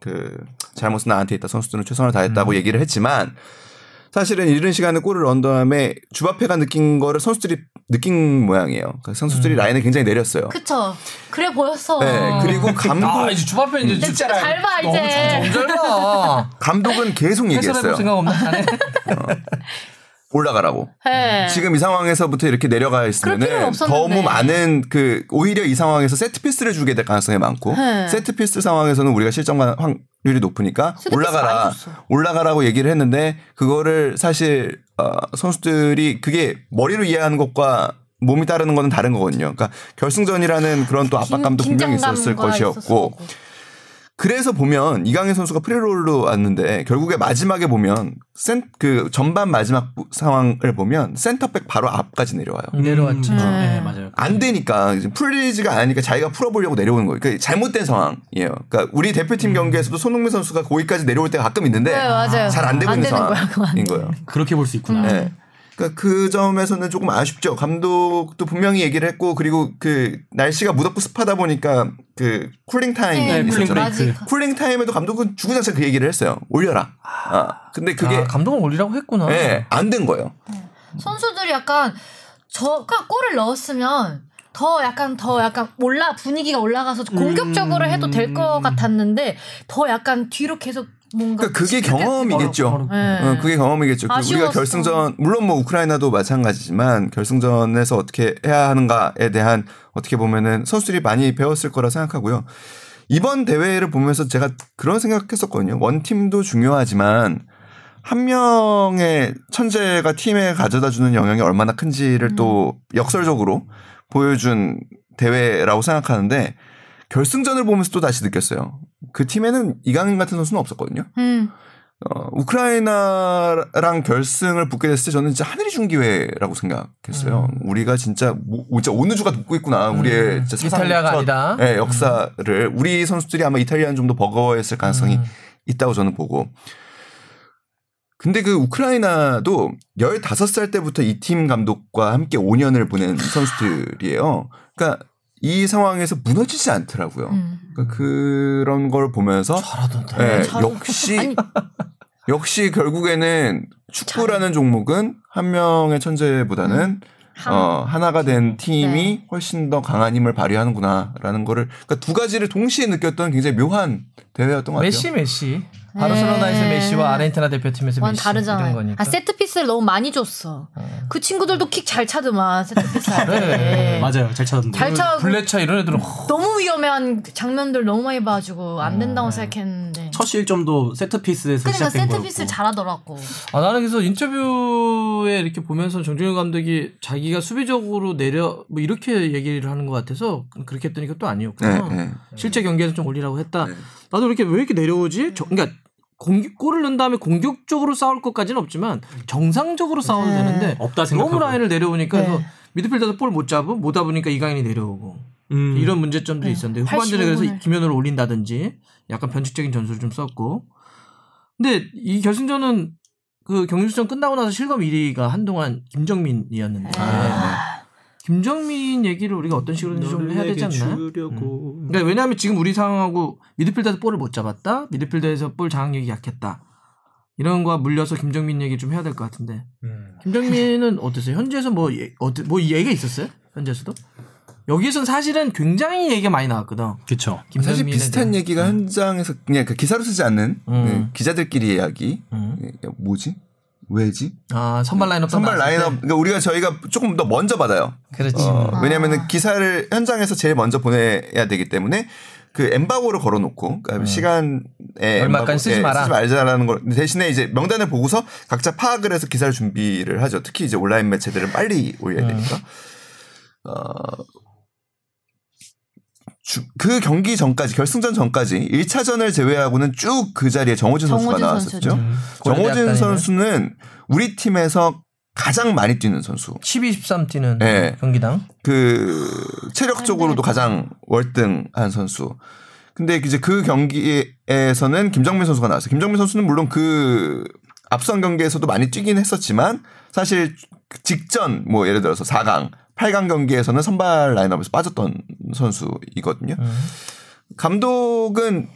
그 잘못은 나한테 있다. 선수들은 최선을 다했다고 음. 얘기를 했지만 사실은 이른 시간에 골을 넣은 다음에 주바페가 느낀 거를 선수들이 느낀 모양이에요. 그러니까 선수들이 음. 라인을 굉장히 내렸어요. 그쵸? 그래 보였어. 네, 그리고 감독 아 이제 주바페 이제 이제 진짜 잘 봐, 너무 이제. 잘 봐. 감독은 계속 얘기했어요. 생각 없나 자네? 올라가라고. 네. 지금 이 상황에서부터 이렇게 내려가 있으면은. 너무 많은 그 오히려 이 상황에서 세트 피스를 주게 될 가능성이 많고 네. 세트 피스 상황에서는 우리가 실점 확률이 높으니까 올라가라. 올라가라고 얘기를 했는데 그거를 사실 어, 선수들이 그게 머리로 이해하는 것과 몸이 따르는 거는 다른 거거든요. 그러니까 결승전이라는 그런 또 압박감도 긴- 분명히 있었을 것이었고 있었고. 그래서 보면 이강인 선수가 프리롤로 왔는데 결국에 마지막에 보면 센 그 전반 마지막 부- 상황을 보면 센터백 바로 앞까지 내려와요. 내려왔지. 음, 네. 네, 맞아요. 안 되니까 풀리지가 않으니까 자기가 풀어보려고 내려오는 거예요. 그러니까 잘못된 상황이에요. 그러니까 우리 대표팀 경기에서도 손흥민 선수가 거기까지 내려올 때가 가끔 있는데 네, 맞아요. 잘안 되고 안 있는 상황인 돼. 거예요. 그렇게 볼 수 있구나. 음. 네. 그러니까 그 점에서는 조금 아쉽죠. 감독도 분명히 얘기를 했고 그리고 그 날씨가 무덥고 습하다 보니까 그 cooling time이 네, cooling 있었잖아요. break. cooling time에도 감독은 주구장창 그 얘기를 했어요. 올려라. 아, 근데 그게 아, 감독은 올리라고 했구나. 예, 안된 거예요. 선수들이 약간 저 그냥 골을 넣었으면 더 약간 더 약간 올라 분위기가 올라가서 공격적으로 해도 될 것 같았는데 더 약간 뒤로 계속 뭔가 그러니까 그게 경험이겠죠. 네. 어, 그게 경험이겠죠. 그 우리가 아쉬웠어. 결승전 물론 뭐 우크라이나도 마찬가지지만 결승전에서 어떻게 해야 하는가에 대한 어떻게 보면은 선수들이 많이 배웠을 거라 생각하고요. 이번 대회를 보면서 제가 그런 생각했었거든요. 원 팀도 중요하지만 한 명의 천재가 팀에 가져다 주는 영향이 얼마나 큰지를 또 역설적으로 보여준 대회라고 생각하는데 결승전을 보면서 또 다시 느꼈어요. 그 팀에는 이강인 같은 선수는 없었거든요. 음. 어, 우크라이나랑 결승을 붙게 됐을 때 저는 진짜 하늘이 준 기회라고 생각했어요. 우리가 진짜 뭐, 진짜 온 우주가 돕고 있구나. 우리의 진짜 사상 이탈리아가 첫, 아니다. 예, 역사를 우리 선수들이 아마 이탈리아는 좀 더 버거워했을 가능성이 음. 있다고 저는 보고. 근데 그 우크라이나도 15살 때부터 이 팀 감독과 함께 5년을 보낸 선수들이에요. 그러니까 이 상황에서 무너지지 않더라고요. 음. 그러니까 그런 걸 보면서 잘하던데. 예, 잘하고. 역시 역시 결국에는 축구라는 종목은 한 명의 천재보다는 음. 한- 어, 하나가 된 팀이 네. 훨씬 더 강한 힘을 발휘하는구나라는 거를 그러니까 두 가지를 동시에 느꼈던 굉장히 묘한 대회였던 것 같아요. 메시 메시. 바르셀로나에서 네. 메시와 아르헨티나 대표팀에서 완 메시 다르잖아요. 이런 거니까. 아 세트 피스를 너무 많이 줬어. 그 친구들도 킥 잘 차더만 세트 피스 할 때. 잘해. 맞아요. 잘 찼는데. 잘 차. 불레차 이런 애들은 너무 위험한 장면들 너무 많이 봐가지고 안 된다고 어. 생각했는데. 첫 실점도 세트 피스에서 그러니까 시작된 세트. 피스를 잘하더라고. 아, 나는 그래서 인터뷰에 이렇게 보면서 정정용 감독이 자기가 수비적으로 내려 뭐 이렇게 얘기를 하는 것 같아서 그렇게 했더니 그것도 아니었구나. 네, 네. 실제 경기에서 좀 올리라고 했다. 네. 나도 이렇게 왜 이렇게 내려오지? 저, 그러니까 공격 골을 넣은 다음에 공격적으로 싸울 것까지는 없지만 정상적으로 싸워도 네. 되는데 없다 생각하고. 너무 라인을 내려오니까 네. 그래서 미드필더도 볼 못 잡으면 못 잡으니까 이강인이 내려오고 음. 이런 문제점도 네. 있었는데 후반전에 85 그래서. 김현우를 올린다든지 약간 변칙적인 전술을 좀 썼고 근데 이 결승전은 그 경기수전 끝나고 나서 실검 1위가 한동안 김정민이었는데 아. 김정민 얘기를 우리가 어떤 식으로든지 좀 해야 되지 않나요? 주려고. 그러니까 왜냐하면 지금 우리 상황하고 미드필더에서 볼을 못 잡았다. 미드필더에서 볼 장악력이 약했다. 이런 거와 물려서 김정민 얘기 좀 해야 될 것 같은데. 김정민은 어떠세요? 현지에서 뭐, 예, 뭐 얘기가 있었어요? 현지에서도? 여기에서는 사실은 굉장히 얘기가 많이 나왔거든. 그쵸. 사실 비슷한 대한. 얘기가 현장에서 그냥 그 기사로 쓰지 않는 음. 네, 기자들끼리 이야기. 음. 예, 뭐지? 왜지? 아, 선발 라인업 선발? 라인업 그러니까 우리가 저희가 조금 더 먼저 받아요. 그렇지. 어, 아. 왜냐하면 기사를 현장에서 제일 먼저 보내야 되기 때문에 그 엠바고를 걸어놓고 그러니까 시간에 음. 얼마까지 쓰지 예, 마라. 쓰지 말자라는 걸 대신에 이제 명단을 보고서 각자 파악을 해서 기사를 준비를 하죠. 특히 이제 온라인 매체들은 빨리 올려야 음. 되니까. 어, 주- 그 경기 전까지 결승전 전까지 1차전을 제외하고는 쭉 그 자리에 정호진 선수가 정호진 나왔었죠. 선수죠. 음. 정호진 선수는 우리 팀에서 가장 많이 뛰는 선수. 12, 13 뛰는 네. 경기당. 그 체력적으로도 가장 월등한 선수. 근데 이제 그 경기에서는 김정민 선수가 나왔어요. 김정민 선수는 물론 그 앞선 경기에서도 많이 뛰긴 했었지만 사실 그 직전 뭐 예를 들어서 4강, 8강 경기에서는 선발 라인업에서 빠졌던 선수이거든요. 음. 감독은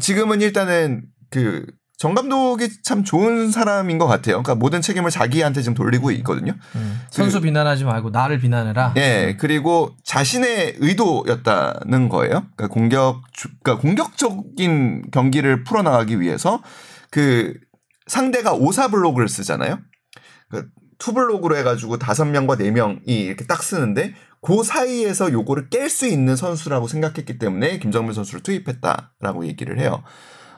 지금은 일단은 그 정 감독이 참 좋은 사람인 것 같아요. 그러니까 모든 책임을 자기한테 지금 돌리고 있거든요. 음. 선수 비난하지 말고 나를 비난해라. 예, 그리고 자신의 의도였다는 거예요. 그러니까 공격, 주- 그러니까 공격적인 경기를 풀어나가기 위해서 그 상대가 오사 블록을 쓰잖아요. 그러니까 two 블록으로 해가지고 다섯 명과 네 명이 이렇게 딱 쓰는데 그 사이에서 요거를 깰 수 있는 선수라고 생각했기 때문에 김정민 선수를 투입했다라고 얘기를 해요.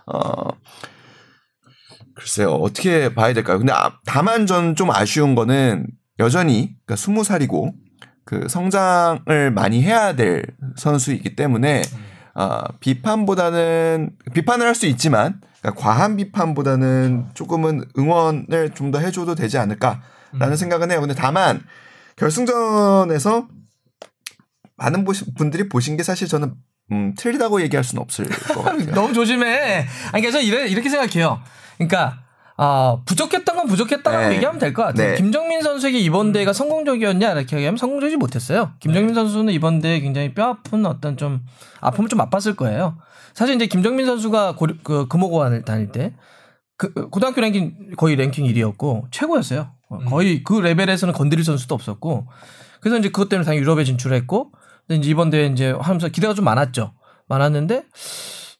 어, 글쎄요, 어떻게 봐야 될까요? 근데 아- 다만 전 좀 아쉬운 거는 여전히 그러니까 스무 살이고 그 성장을 많이 해야 될 선수이기 때문에 아, 비판보다는 비판을 할 수 있지만 그러니까 과한 비판보다는 조금은 응원을 좀 더 해줘도 되지 않을까 라는 생각은 해요. 근데 다만 결승전에서 많은 분들이 보신 게 사실 저는 음, 틀리다고 얘기할 수는 없을 것 *laughs* 같아요. 너무 조심해. 아니, 그래서 이래, 이렇게 생각해요. 그러니까, 아, 부족했던 건 부족했다고 네. 얘기하면 될 것 같아요. 네. 김정민 선수에게 이번 대회가 성공적이었냐, 이렇게 얘기하면 성공적이지 못했어요. 김정민 선수는 이번 대회 굉장히 뼈 아픈 어떤 좀, 아픔을 좀 맛봤을 거예요. 사실 이제 김정민 선수가 고, 그, 금호고안을 다닐 때, 그, 고등학교 랭킹 거의 랭킹 1위였고, 최고였어요. 어, 거의 그 레벨에서는 건드릴 선수도 없었고, 그래서 이제 그것 때문에 당연히 유럽에 진출했고, 근데 이제 이번 대회 이제 하면서 기대가 좀 많았죠. 많았는데,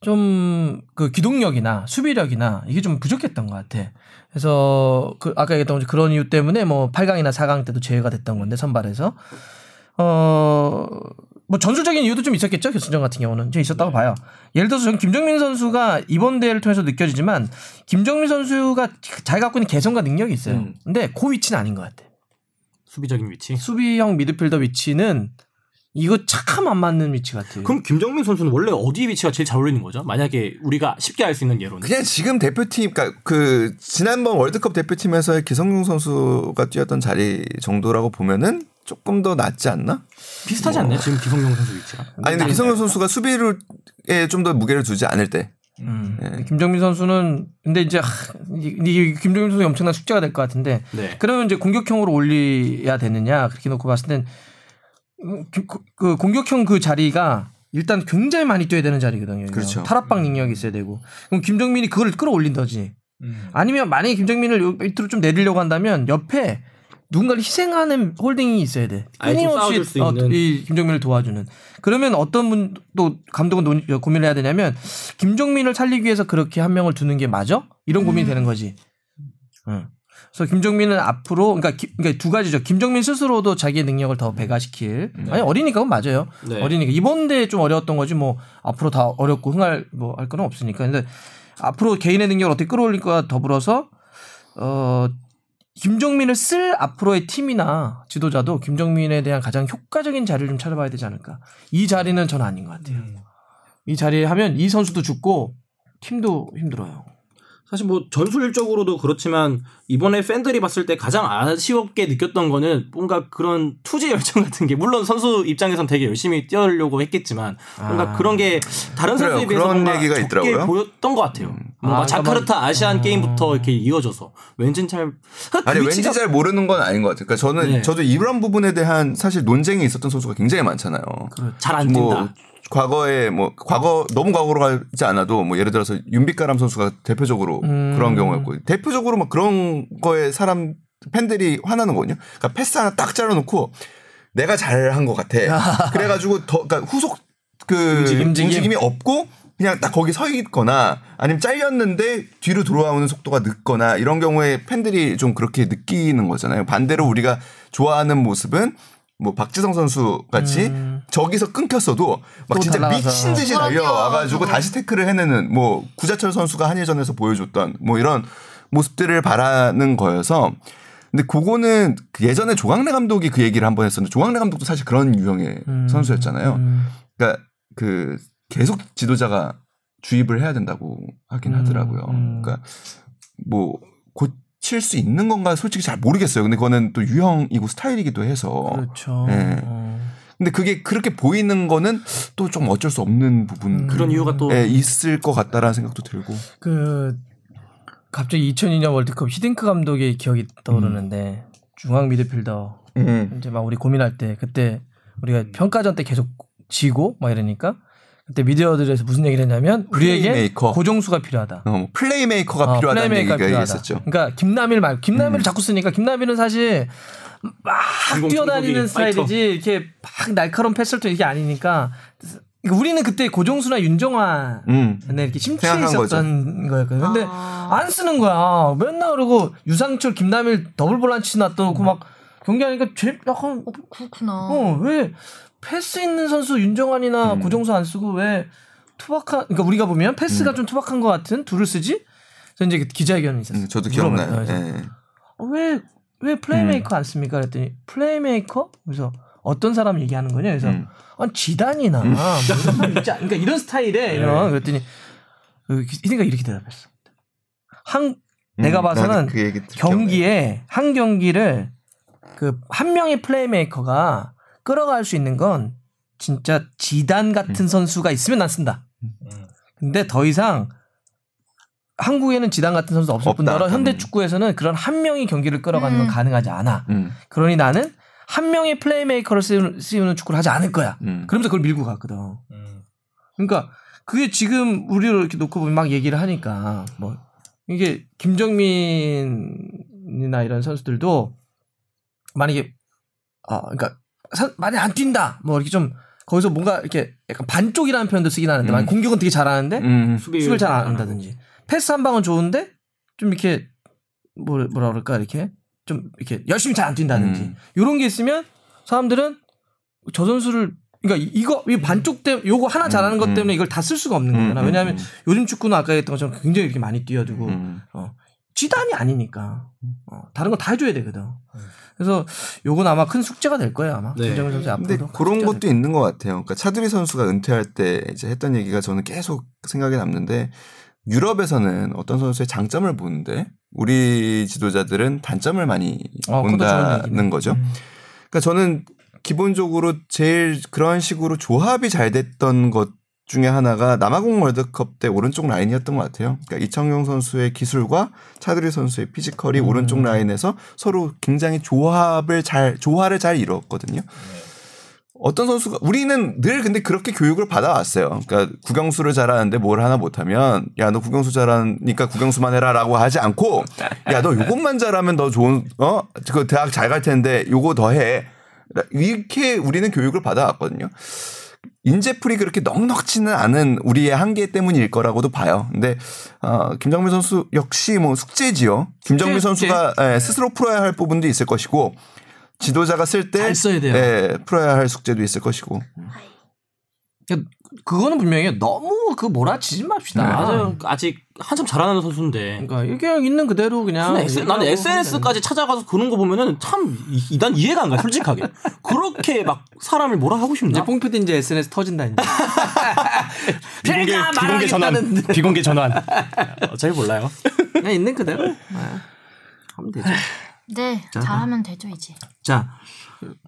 좀 그 기동력이나 수비력이나 이게 좀 부족했던 것 같아. 그래서 그 아까 얘기했던 그런 이유 때문에 뭐 8강이나 4강 때도 제외가 됐던 건데 선발에서 어 뭐 전술적인 이유도 좀 있었겠죠 결승전 같은 경우는 좀 있었다고 봐요. 예를 들어서 저는 김정민 선수가 이번 대회를 통해서 느껴지지만 김정민 선수가 잘 갖고 있는 개성과 능력이 있어요. 음. 근데 그 위치는 아닌 것 같아. 수비적인 위치. 수비형 미드필더 위치는 이거 참안 맞는 위치 같아요. 그럼 김정민 선수는 원래 어디 위치가 제일 잘 어울리는 거죠? 만약에 우리가 쉽게 알 수 있는 예로는. 그냥 지금 대표팀, 그러니까 그 지난번 월드컵 대표팀에서의 기성용 선수가 뛰었던 자리 정도라고 보면은 조금 더 낫지 않나? 비슷하지 않나요? 지금 기성용 선수 위치가. 아니 근데 기성용 선수가 수비를에 좀 더 무게를 두지 않을 때. 음. 네. 김정민 선수는 근데 이제 하, 이- 이 김정민 선수 엄청난 숙제가 될 것 같은데 네. 그러면 이제 공격형으로 올려야 되느냐 그렇게 놓고 봤을 땐 음, 그, 그 공격형 그 자리가 일단 굉장히 많이 뛰어야 되는 자리거든요. 그렇죠. 탈압박 능력이 있어야 되고 그럼 김정민이 그걸 끌어올린다지 아니면 만약에 김정민을 요 밑으로 좀 내리려고 한다면 옆에 누군가를 희생하는 홀딩이 있어야 돼. 싸워줄 수 어, 있는. 이 김정민을 도와주는. 그러면 어떤 분 또 감독은 논, 고민을 해야 되냐면 김정민을 살리기 위해서 그렇게 한 명을 두는 게 맞아? 이런 고민이 되는 거지. 응. 그래서 김정민은 앞으로 그러니까, 기- 그러니까 두 가지죠. 김정민 스스로도 자기의 능력을 더 배가시킬. 아니 어리니까 그건 맞아요. 네. 어리니까 이번 대회 좀 어려웠던 거지 뭐 앞으로 다 어렵고 흥할 뭐 할 건 없으니까. 근데 앞으로 개인의 능력을 어떻게 끌어올릴까 더불어서 어 김정민을 쓸 앞으로의 팀이나 지도자도 김정민에 대한 가장 효과적인 자리를 좀 찾아봐야 되지 않을까. 이 자리는 저는 아닌 것 같아요. 이 자리에 하면 이 선수도 죽고 팀도 힘들어요. 사실 뭐 전술적으로도 그렇지만 이번에 팬들이 봤을 때 가장 아쉬웠게 느꼈던 거는 뭔가 그런 투지 열정 같은 게 물론 선수 입장에선 되게 열심히 뛰어려고 했겠지만 뭔가 아. 그런 게 다른 그래요. 선수에 비해서 그런 얘기가 적게 있더라고요. 보였던 것 같아요. 뭔가 아, 자카르타 막- 아시안 어. 게임부터 이렇게 이어져서 왠지 잘그 *laughs* 아니 위치가- 왠지 잘 모르는 건 아닌 것 같아요. 그러니까 저는 네. 저도 이런 부분에 대한 사실 논쟁이 있었던 선수가 굉장히 많잖아요. 잘안 뛴다. 뭐 과거에 뭐 과거 너무 과거로 가지 않아도 뭐 예를 들어서 윤빛가람 선수가 대표적으로 음. 그런 경우였고 대표적으로 막 그런 거에 사람 팬들이 화나는 거거든요. 그러니까 패스 하나 딱 잘라놓고 내가 잘한 것 같아. 그래가지고 더 그러니까 후속 그 움직임? 움직임이 없고 그냥 딱 거기 서 있거나 아니면 잘렸는데 뒤로 돌아오는 속도가 늦거나 이런 경우에 팬들이 좀 그렇게 느끼는 거잖아요. 반대로 우리가 좋아하는 모습은 뭐 박지성 선수 같이 음. 저기서 끊겼어도 막또 진짜 달라가서. 미친 듯이. 달려와가지고. 다시 태클을 해내는 뭐 구자철 선수가 한일전에서 보여줬던 뭐 이런 모습들을 바라는 거여서 근데 그거는 그 예전에 조광래 감독이 그 얘기를 한 번 했었는데 조광래 감독도 사실 그런 유형의 음. 선수였잖아요. 음. 그러니까 그 계속 지도자가 주입을 해야 된다고 하긴 음, 하더라고요. 음. 그러니까 뭐고 칠 수 있는 건가 솔직히 잘 모르겠어요. 근데 그거는 또 유형이고 스타일이기도 해서. 그렇죠. 네. 어. 근데 그게 그렇게 보이는 거는 또 좀 어쩔 수 없는 부분 그런 이유가 또 예, 있을 것 같다라는 생각도 들고. 그 갑자기 2002년 월드컵 히딩크 감독의 기억이 떠오르는데 중앙 미드필더 음. 이제 막 우리 고민할 때 그때 우리가 평가전 때 계속 지고 막 이러니까 그때 미디어들에서 무슨 얘기를 했냐면 우리에게 플레이메이커. 고종수가 필요하다. 어, 뭐 플레이메이커가 어, 필요하다는 플레이메이커가 얘기가 필요하다. 있었죠. 그러니까 김남일 말 김남일을 음. 자꾸 쓰니까 김남일은 사실 막 뛰어다니는 스타일이지 이렇게 막 날카로운 패스를 또 이게 아니니까 그러니까 우리는 그때 고종수나 윤정환 음. 네, 이렇게 심취해 있었던 거였거든요. 근데 아. 안 쓰는 거야. 맨날 그러고 유상철, 김남일 더블 볼란치 놔두고 막 경기하니까 제 약간 그렇구나. 어 왜 패스 있는 선수 윤정환이나 음. 고종수 안 쓰고 왜 투박한 그러니까 우리가 보면 패스가 좀 투박한 것 같은 둘을 쓰지? 그래서 이제 기자회견이 있었어요. 음, 저도. 기억나요. 그래서 예. 어, 왜, 왜 플레이메이커 안 씁니까? 그랬더니 플레이메이커? 그래서 어떤 사람 얘기하는 거냐? 그래서 음. 아, 지단이나 뭐 이런 그러니까 이런 스타일에 이런 그랬더니 그 히딩크가 이렇게 대답했어. 한 내가 음, 봐서는 나도 그 경기에 한 경기를 그 한 명의 플레이메이커가 끌어갈 수 있는 건 진짜 지단 같은 선수가 있으면 난 쓴다. 근데 더 이상 한국에는 지단 같은 선수 없을 없다. 뿐더러 현대 음. 축구에서는 그런 한 명이 경기를 끌어가는 건 음. 가능하지 않아. 음. 그러니 나는 한 명의 플레이메이커를 씌우는 축구를 하지 않을 거야. 음. 그러면서 그걸 밀고 갔거든. 그러니까 그게 지금 우리를 이렇게 놓고 보면 막 얘기를 하니까 뭐 이게 김정민이나 이런 선수들도 만약에 아 그러니까 사- 많이 안 뛴다 뭐 이렇게 좀 거기서 뭔가 이렇게 약간 반쪽이라는 표현도 쓰긴 하는데 음. 만약 공격은 되게 잘하는데 음. 수비를 잘 안 한다든지 패스 한 방은 좋은데 좀 이렇게 뭐 뭐라 그럴까 이렇게 좀 이렇게 열심히 잘 안 뛴다든지 음. 이런 게 있으면 사람들은 저 선수를 그러니까 이- 이거 이 반쪽 때 요거 하나 잘하는 것 음. 때문에 이걸 다 쓸 수가 없는 음, 거잖아. 음, 왜냐하면 음. 요즘 축구는 아까 했던 것처럼 굉장히 이렇게 많이 뛰어주고 음. 어, 쥐단이 아니니까 어, 다른 거 다 해줘야 되거든. 그래서 요건 아마 큰 숙제가 될 거예요 아마 네. 김정은 선수 근데 앞으로도 그런 것도 있는 것 같아요. 그러니까 차두리 선수가 은퇴할 때 이제 했던 얘기가 저는 계속 생각에 남는데 유럽에서는 어떤 선수의 장점을 보는데 우리 지도자들은 단점을 많이 어. 본다는 거죠. 음. 그러니까 저는 기본적으로 제일 그런 식으로 조합이 잘 됐던 것 중에 하나가 남아공 월드컵 때 오른쪽 라인이었던 것 같아요. 그러니까 이창용 선수의 기술과 차두리 선수의 피지컬이 음. 오른쪽 라인에서 서로 굉장히 조합을 잘 조화를 잘 이루었거든요. 어떤 선수가 우리는 늘 근데 그렇게 교육을 받아왔어요. 그러니까 국영수를 잘하는데 뭘 하나 못하면 야너 국영수 잘하니까 국영수만 해라라고 하지 않고 야 너 요것만 잘하면 너 좋은 어그 대학 잘 갈 텐데 요거 더 해. 이렇게 우리는 교육을 받아왔거든요. 인재풀이 그렇게 넉넉지는 않은 우리의 한계 때문일 거라고도 봐요. 근데 어, 김정민 선수 역시 뭐 숙제지요. 김정민 숙제, 선수가 예, 스스로 풀어야 할 부분도 있을 것이고 지도자가 쓸때잘 써야 돼요. 예, 풀어야 할 숙제도 있을 것이고. 그러니까 그거는 분명히 너무 그 몰아치지 맙시다. 맞아요. 아직 한참 잘하는 선수인데. 그러니까 이게 있는 그대로 그냥 S- 나는 SNS까지 찾아가서 그런 거 보면은 참 난 이해가 안 가. 솔직하게 *laughs* 그렇게 막 사람을 뭐라 하고 싶나? 이제 뽕피디 이제 SNS 터진다 이제. *laughs* 비공개 비공개 전환. 비공개 전환. 어, 잘 몰라요. 그냥 있는 그대로 네. 하면 되죠. 네, 잘하면 되죠 이제. 자,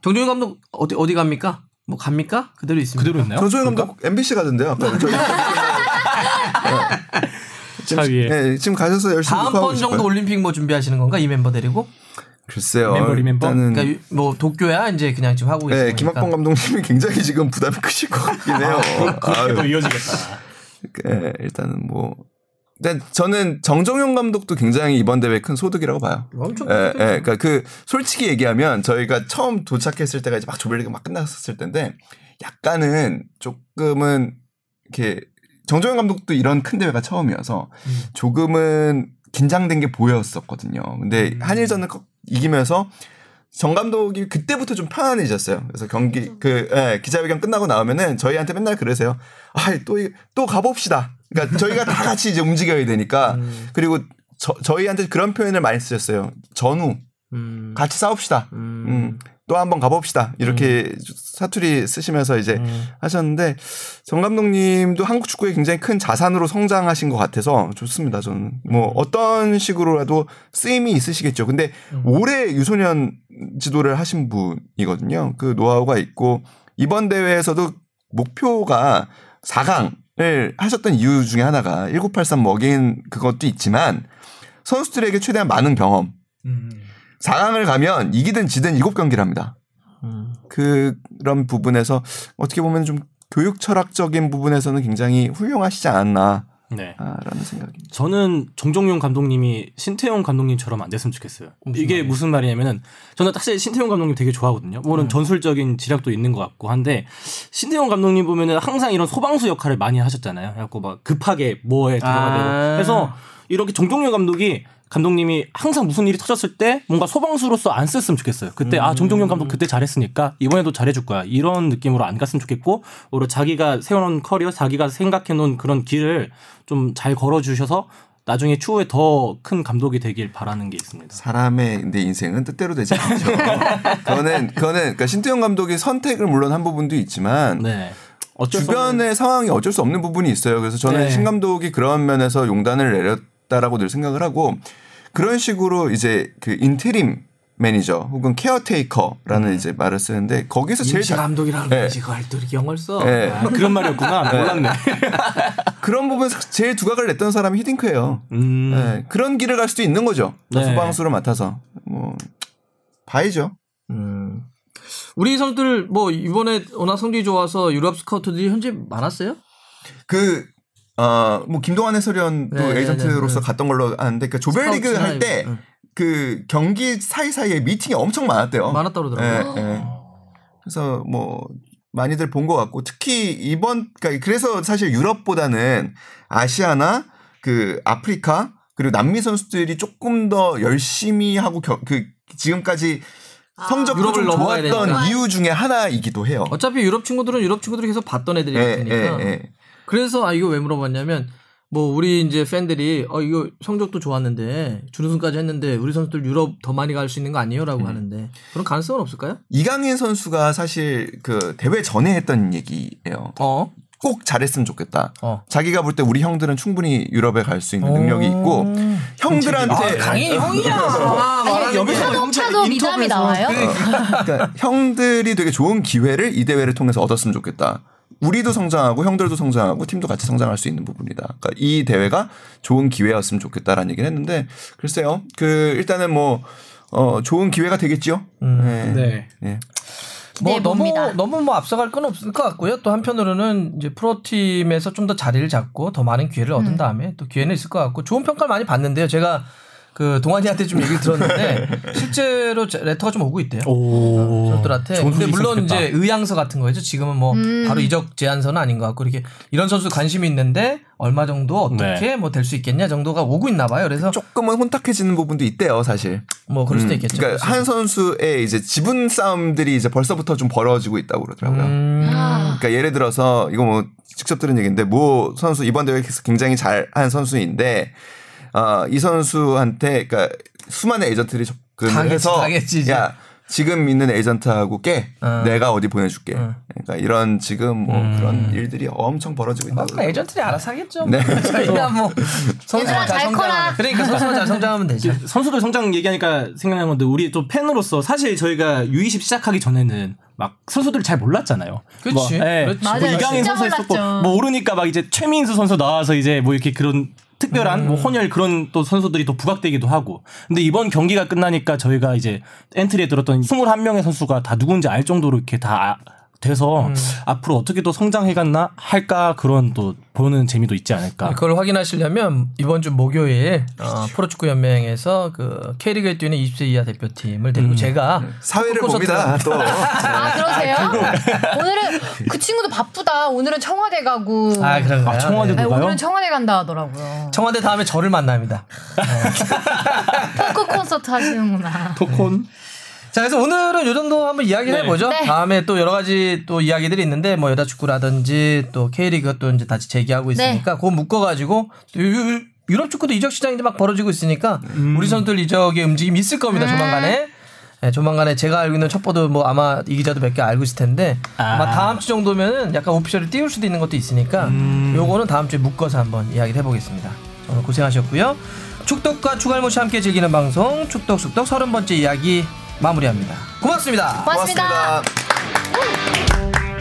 정종윤 감독 어디 어디 갑니까? 뭐 갑니까? 그대로 있습니다. 그대로 있나요? 전소영 감독 MBC 가던데요. 아까 저희 *laughs* 지금, 위에. 네, 지금 가셔서 열심히 다음 녹화하고 번 정도 싶어요. 올림픽 뭐 준비하시는 건가 이 멤버 데리고? 글쎄요. 리멤버, 리멤버? 일단은 그러니까 뭐 도쿄야 이제 그냥 지금 하고 계시는 네, 김학범 감독님이 굉장히 지금 부담이 크실 것 같긴 해요. 아유. 또 이어지겠다. 네, 일단은 뭐. 근데 저는 정정용 감독도 굉장히 이번 대회 큰 소득이라고 봐요. 엄청 예. 예, 그러니까 그 솔직히 얘기하면 저희가 처음 도착했을 때가 이제 막 조별리가 막 끝났었을 텐데 약간은 조금은 이렇게 정정용 감독도 이런 큰 대회가 처음이어서 음. 조금은 긴장된 게 보였었거든요. 근데 음. 한일전을 거- 이기면서 정 감독이 그때부터 좀 편안해졌어요. 그래서 경기 그 예, 기자회견 끝나고 나오면은 저희한테 맨날 그러세요. 아또또 가봅시다. 그러니까 저희가 다 같이 이제 움직여야 되니까 음. 그리고 저, 저희한테 그런 표현을 많이 쓰셨어요. 전후 음. 같이 싸웁시다. 음. 음, 또 한번 가봅시다. 이렇게 사투리 쓰시면서 이제 음. 하셨는데 정 감독님도 한국 축구에 굉장히 큰 자산으로 성장하신 것 같아서 좋습니다. 저는 뭐 음. 어떤 식으로라도 쓰임이 있으시겠죠. 근데 음. 올해 유소년 지도를 하신 분이거든요. 그 노하우가 있고 이번 대회에서도 목표가 4강 을 하셨던 이유 중에 하나가 1983 먹인 그것도 있지만 선수들에게 최대한 많은 경험. 음. 4강을 가면 이기든 지든 7경기를 합니다. 음. 그런 부분에서 어떻게 보면 좀 교육 철학적인 부분에서는 굉장히 훌륭하시지 않았나 라는 네. 생각이. 저는 정종용 감독님이 신태용 감독님처럼 안 됐으면 좋겠어요. 이게 무슨 말이냐면은 저는 사실 신태용 감독님 되게 좋아하거든요. 물론 전술적인 지략도 있는 것 같고 한데 신태용 감독님 보면은 항상 이런 소방수 역할을 많이 하셨잖아요. 그래갖고 막 급하게 뭐에 들어가고 아. 그래서 이렇게 정종용 감독이 감독님이 항상 무슨 일이 터졌을 때 뭔가 소방수로서 안 썼으면 좋겠어요. 그때 아 정종용 감독 그때 잘했으니까 이번에도 잘해줄 거야 이런 느낌으로 안 갔으면 좋겠고 오히려 자기가 세워놓은 커리어, 자기가 생각해놓은 그런 길을 좀 잘 걸어주셔서 나중에 추후에 더 큰 감독이 되길 바라는 게 있습니다. 사람의 근데 인생은 뜻대로 되지 않죠. *laughs* 그거는 그거는 그러니까 신태용 감독이 선택을 물론 한 부분도 있지만 네. 주변의 상황이 어쩔 수 없는 부분이 있어요. 그래서 저는 네. 신 감독이 그런 면에서 용단을 내렸다라고 늘 생각을 하고 그런 식으로 이제 그 interim manager 혹은 caretaker라는 이제 말을 쓰는데 거기서 제일 잘 감독이라는 네. 거지 그걸 또 이렇게 영어를 써. 네. 아, 그런 말이었구나. 몰랐네. *laughs* 그런 부분에서 제일 두각을 냈던 사람이 히딩크예요. 음. 네, 그런 길을 갈 수도 있는 거죠. 네. 소방수를 맡아서 뭐 봐야죠. 음. 우리 선수들 뭐 이번에 워낙 성적이 좋아서 유럽 스카우트들이 현재 많았어요? 그 어, 뭐 김동완 해설위원도 네, 네, 에이전트로서 네, 네. 갔던 걸로 아는데 그 조별리그 할때 이거, 응. 그 경기 사이사이에 미팅이 엄청 많았대요. 많았다 그러더라고요. 예, 예. 그래서 뭐 많이들 본 것 같고 특히 이번 그러니까 그래서 사실 유럽보다는 아시아나 그 아프리카 그리고 남미 선수들이 조금 더 열심히 하고 겨, 그 지금까지 성적도 유럽을 좀 좋았던 되니까. 이유 중에 하나이기도 해요. 어차피 유럽 친구들은 유럽 친구들이 계속 봤던 애들이 예. 예, 예. 그래서 아 이거 왜 물어봤냐면 뭐 우리 이제 팬들이 어 이거 성적도 좋았는데 준우승까지 했는데 우리 선수들 유럽 더 많이 갈 수 있는 거 아니에요라고 하는데 그런 가능성은 없을까요? 이강인 선수가 사실 그 대회 전에 했던 얘기예요. 어. 꼭 잘했으면 좋겠다. 어. 자기가 볼 때 우리 형들은 충분히 유럽에 갈 수 있는 능력이 있고 형들한테 아, 강인이 형이야. 아, 말하는 여기서 게. 자동차도 미담이 나와요? 그러니까 형들이 되게 좋은 기회를 이 대회를 통해서 얻었으면 좋겠다. 우리도 성장하고 형들도 성장하고 팀도 같이 성장할 수 있는 부분이다. 그러니까 이 대회가 좋은 기회였으면 좋겠다라는 얘기를 했는데 글쎄요. 그 일단은 뭐 어, 좋은 기회가 되겠죠. 네. 네. 네. 뭐 네, 너무 봅니다. 너무 뭐 앞서갈 건 없을 것 같고요. 또 한편으로는 이제 프로팀에서 좀 더 자리를 잡고 더 많은 기회를 얻은 다음에 또 기회는 있을 것 같고 좋은 평가를 많이 받는데요. 제가 그 동환이한테 좀 얘기를 들었는데 *laughs* 실제로 제- 레터가 좀 오고 있대요. 오. 선수들한테. 근데 물론 있었겠다. 이제 의향서 같은 거죠. 지금은 뭐 음. 바로 이적 제안서는 아닌 것 같고 이렇게 이런 선수 관심이 있는데 얼마 정도 어떻게 네. 뭐될 수 있겠냐 정도가 오고 있나 봐요. 그래서 조금은 혼탁해지는 부분도 있대요, 사실. 뭐 그럴 수도 음, 있겠죠. 그러니까 한 선수의 이제 지분 싸움들이 이제 벌써부터 좀 벌어지고 있다고 그러더라고요. 음. 아. 그러니까 예를 들어서 이거 뭐 직접 들은 얘기인데 모 선수 이번 대회에서 굉장히 잘 한 선수인데 어, 이 선수한테 그러니까 수많은 에이전트들이 접근을 당했지, 해서 당했지. 야 지금 있는 에이전트하고 깨 어. 내가 어디 보내줄게. 어. 그러니까 이런 지금 뭐 음. 그런 일들이 엄청 벌어지고 있다고. 뭐 그러더라고요. 에이전트들이 알아서 하겠죠. 네. *laughs* 저희야 뭐 선수만 얘들아, 잘잘 커라. 그러니까 선수만 잘 성장하면 되죠. 선수들 성장 얘기하니까 생각난 건데 우리 또 팬으로서 사실 저희가 U20 시작하기 전에는 막 선수들 잘 몰랐잖아요. 그치. 뭐, 예. 그렇지. 맞아요. 뭐 이강인 선수 있었고 몰랐죠. 뭐 모르니까 막 이제 최민수 선수 나와서 이제 뭐 이렇게 그런 특별한 뭐 혼혈 그런 또 선수들이 또 부각되기도 하고. 근데 이번 경기가 끝나니까 저희가 이제 엔트리에 들었던 21명의 선수가 다 누군지 알 정도로 이렇게 다 아- 돼서 앞으로 어떻게 또 성장해갔나 할까 그런 또 보는 재미도 있지 않을까. 그걸 확인하시려면 이번 주 목요일 어, 프로축구 연맹에서 그 K리그에 뛰는 20세 이하 대표팀을 데리고 제가 사회를 콘서트 봅니다. 또 아 그러세요? 오늘은 그 친구도 바쁘다. 오늘은 청와대 가고. 아 그런가요? 아, 청와대 아니, 가요? 오늘은 청와대 간다 하더라고요. 청와대 다음에 저를 만납니다. *laughs* 토크 콘서트 하시는구나. 토콘. 자, 그래서 오늘은 요 정도 한번 이야기를 네. 해보죠. 네. 다음에 또 여러 가지 또 이야기들이 있는데 뭐 여자 축구라든지 또 K리그가 또 이제 다시 재기하고 네. 있으니까 그거 묶어가지고 유- 유럽 축구도 이적 시장이 이제 막 벌어지고 있으니까 우리 선수들 이적의 움직임이 있을 겁니다. 조만간에. 네, 조만간에 제가 알고 있는 첩보도 뭐 아마 이 기자도 몇 개 알고 있을 텐데 아마 아. 다음 주 정도면은 약간 오피셜을 띄울 수도 있는 것도 있으니까 요거는 다음 주에 묶어서 한번 이야기를 해보겠습니다. 오늘 고생하셨고요. 축덕과 추갈모씨 함께 즐기는 방송 축덕숙덕 서른 번째 이야기 마무리합니다. 고맙습니다. 고맙습니다. 고맙습니다.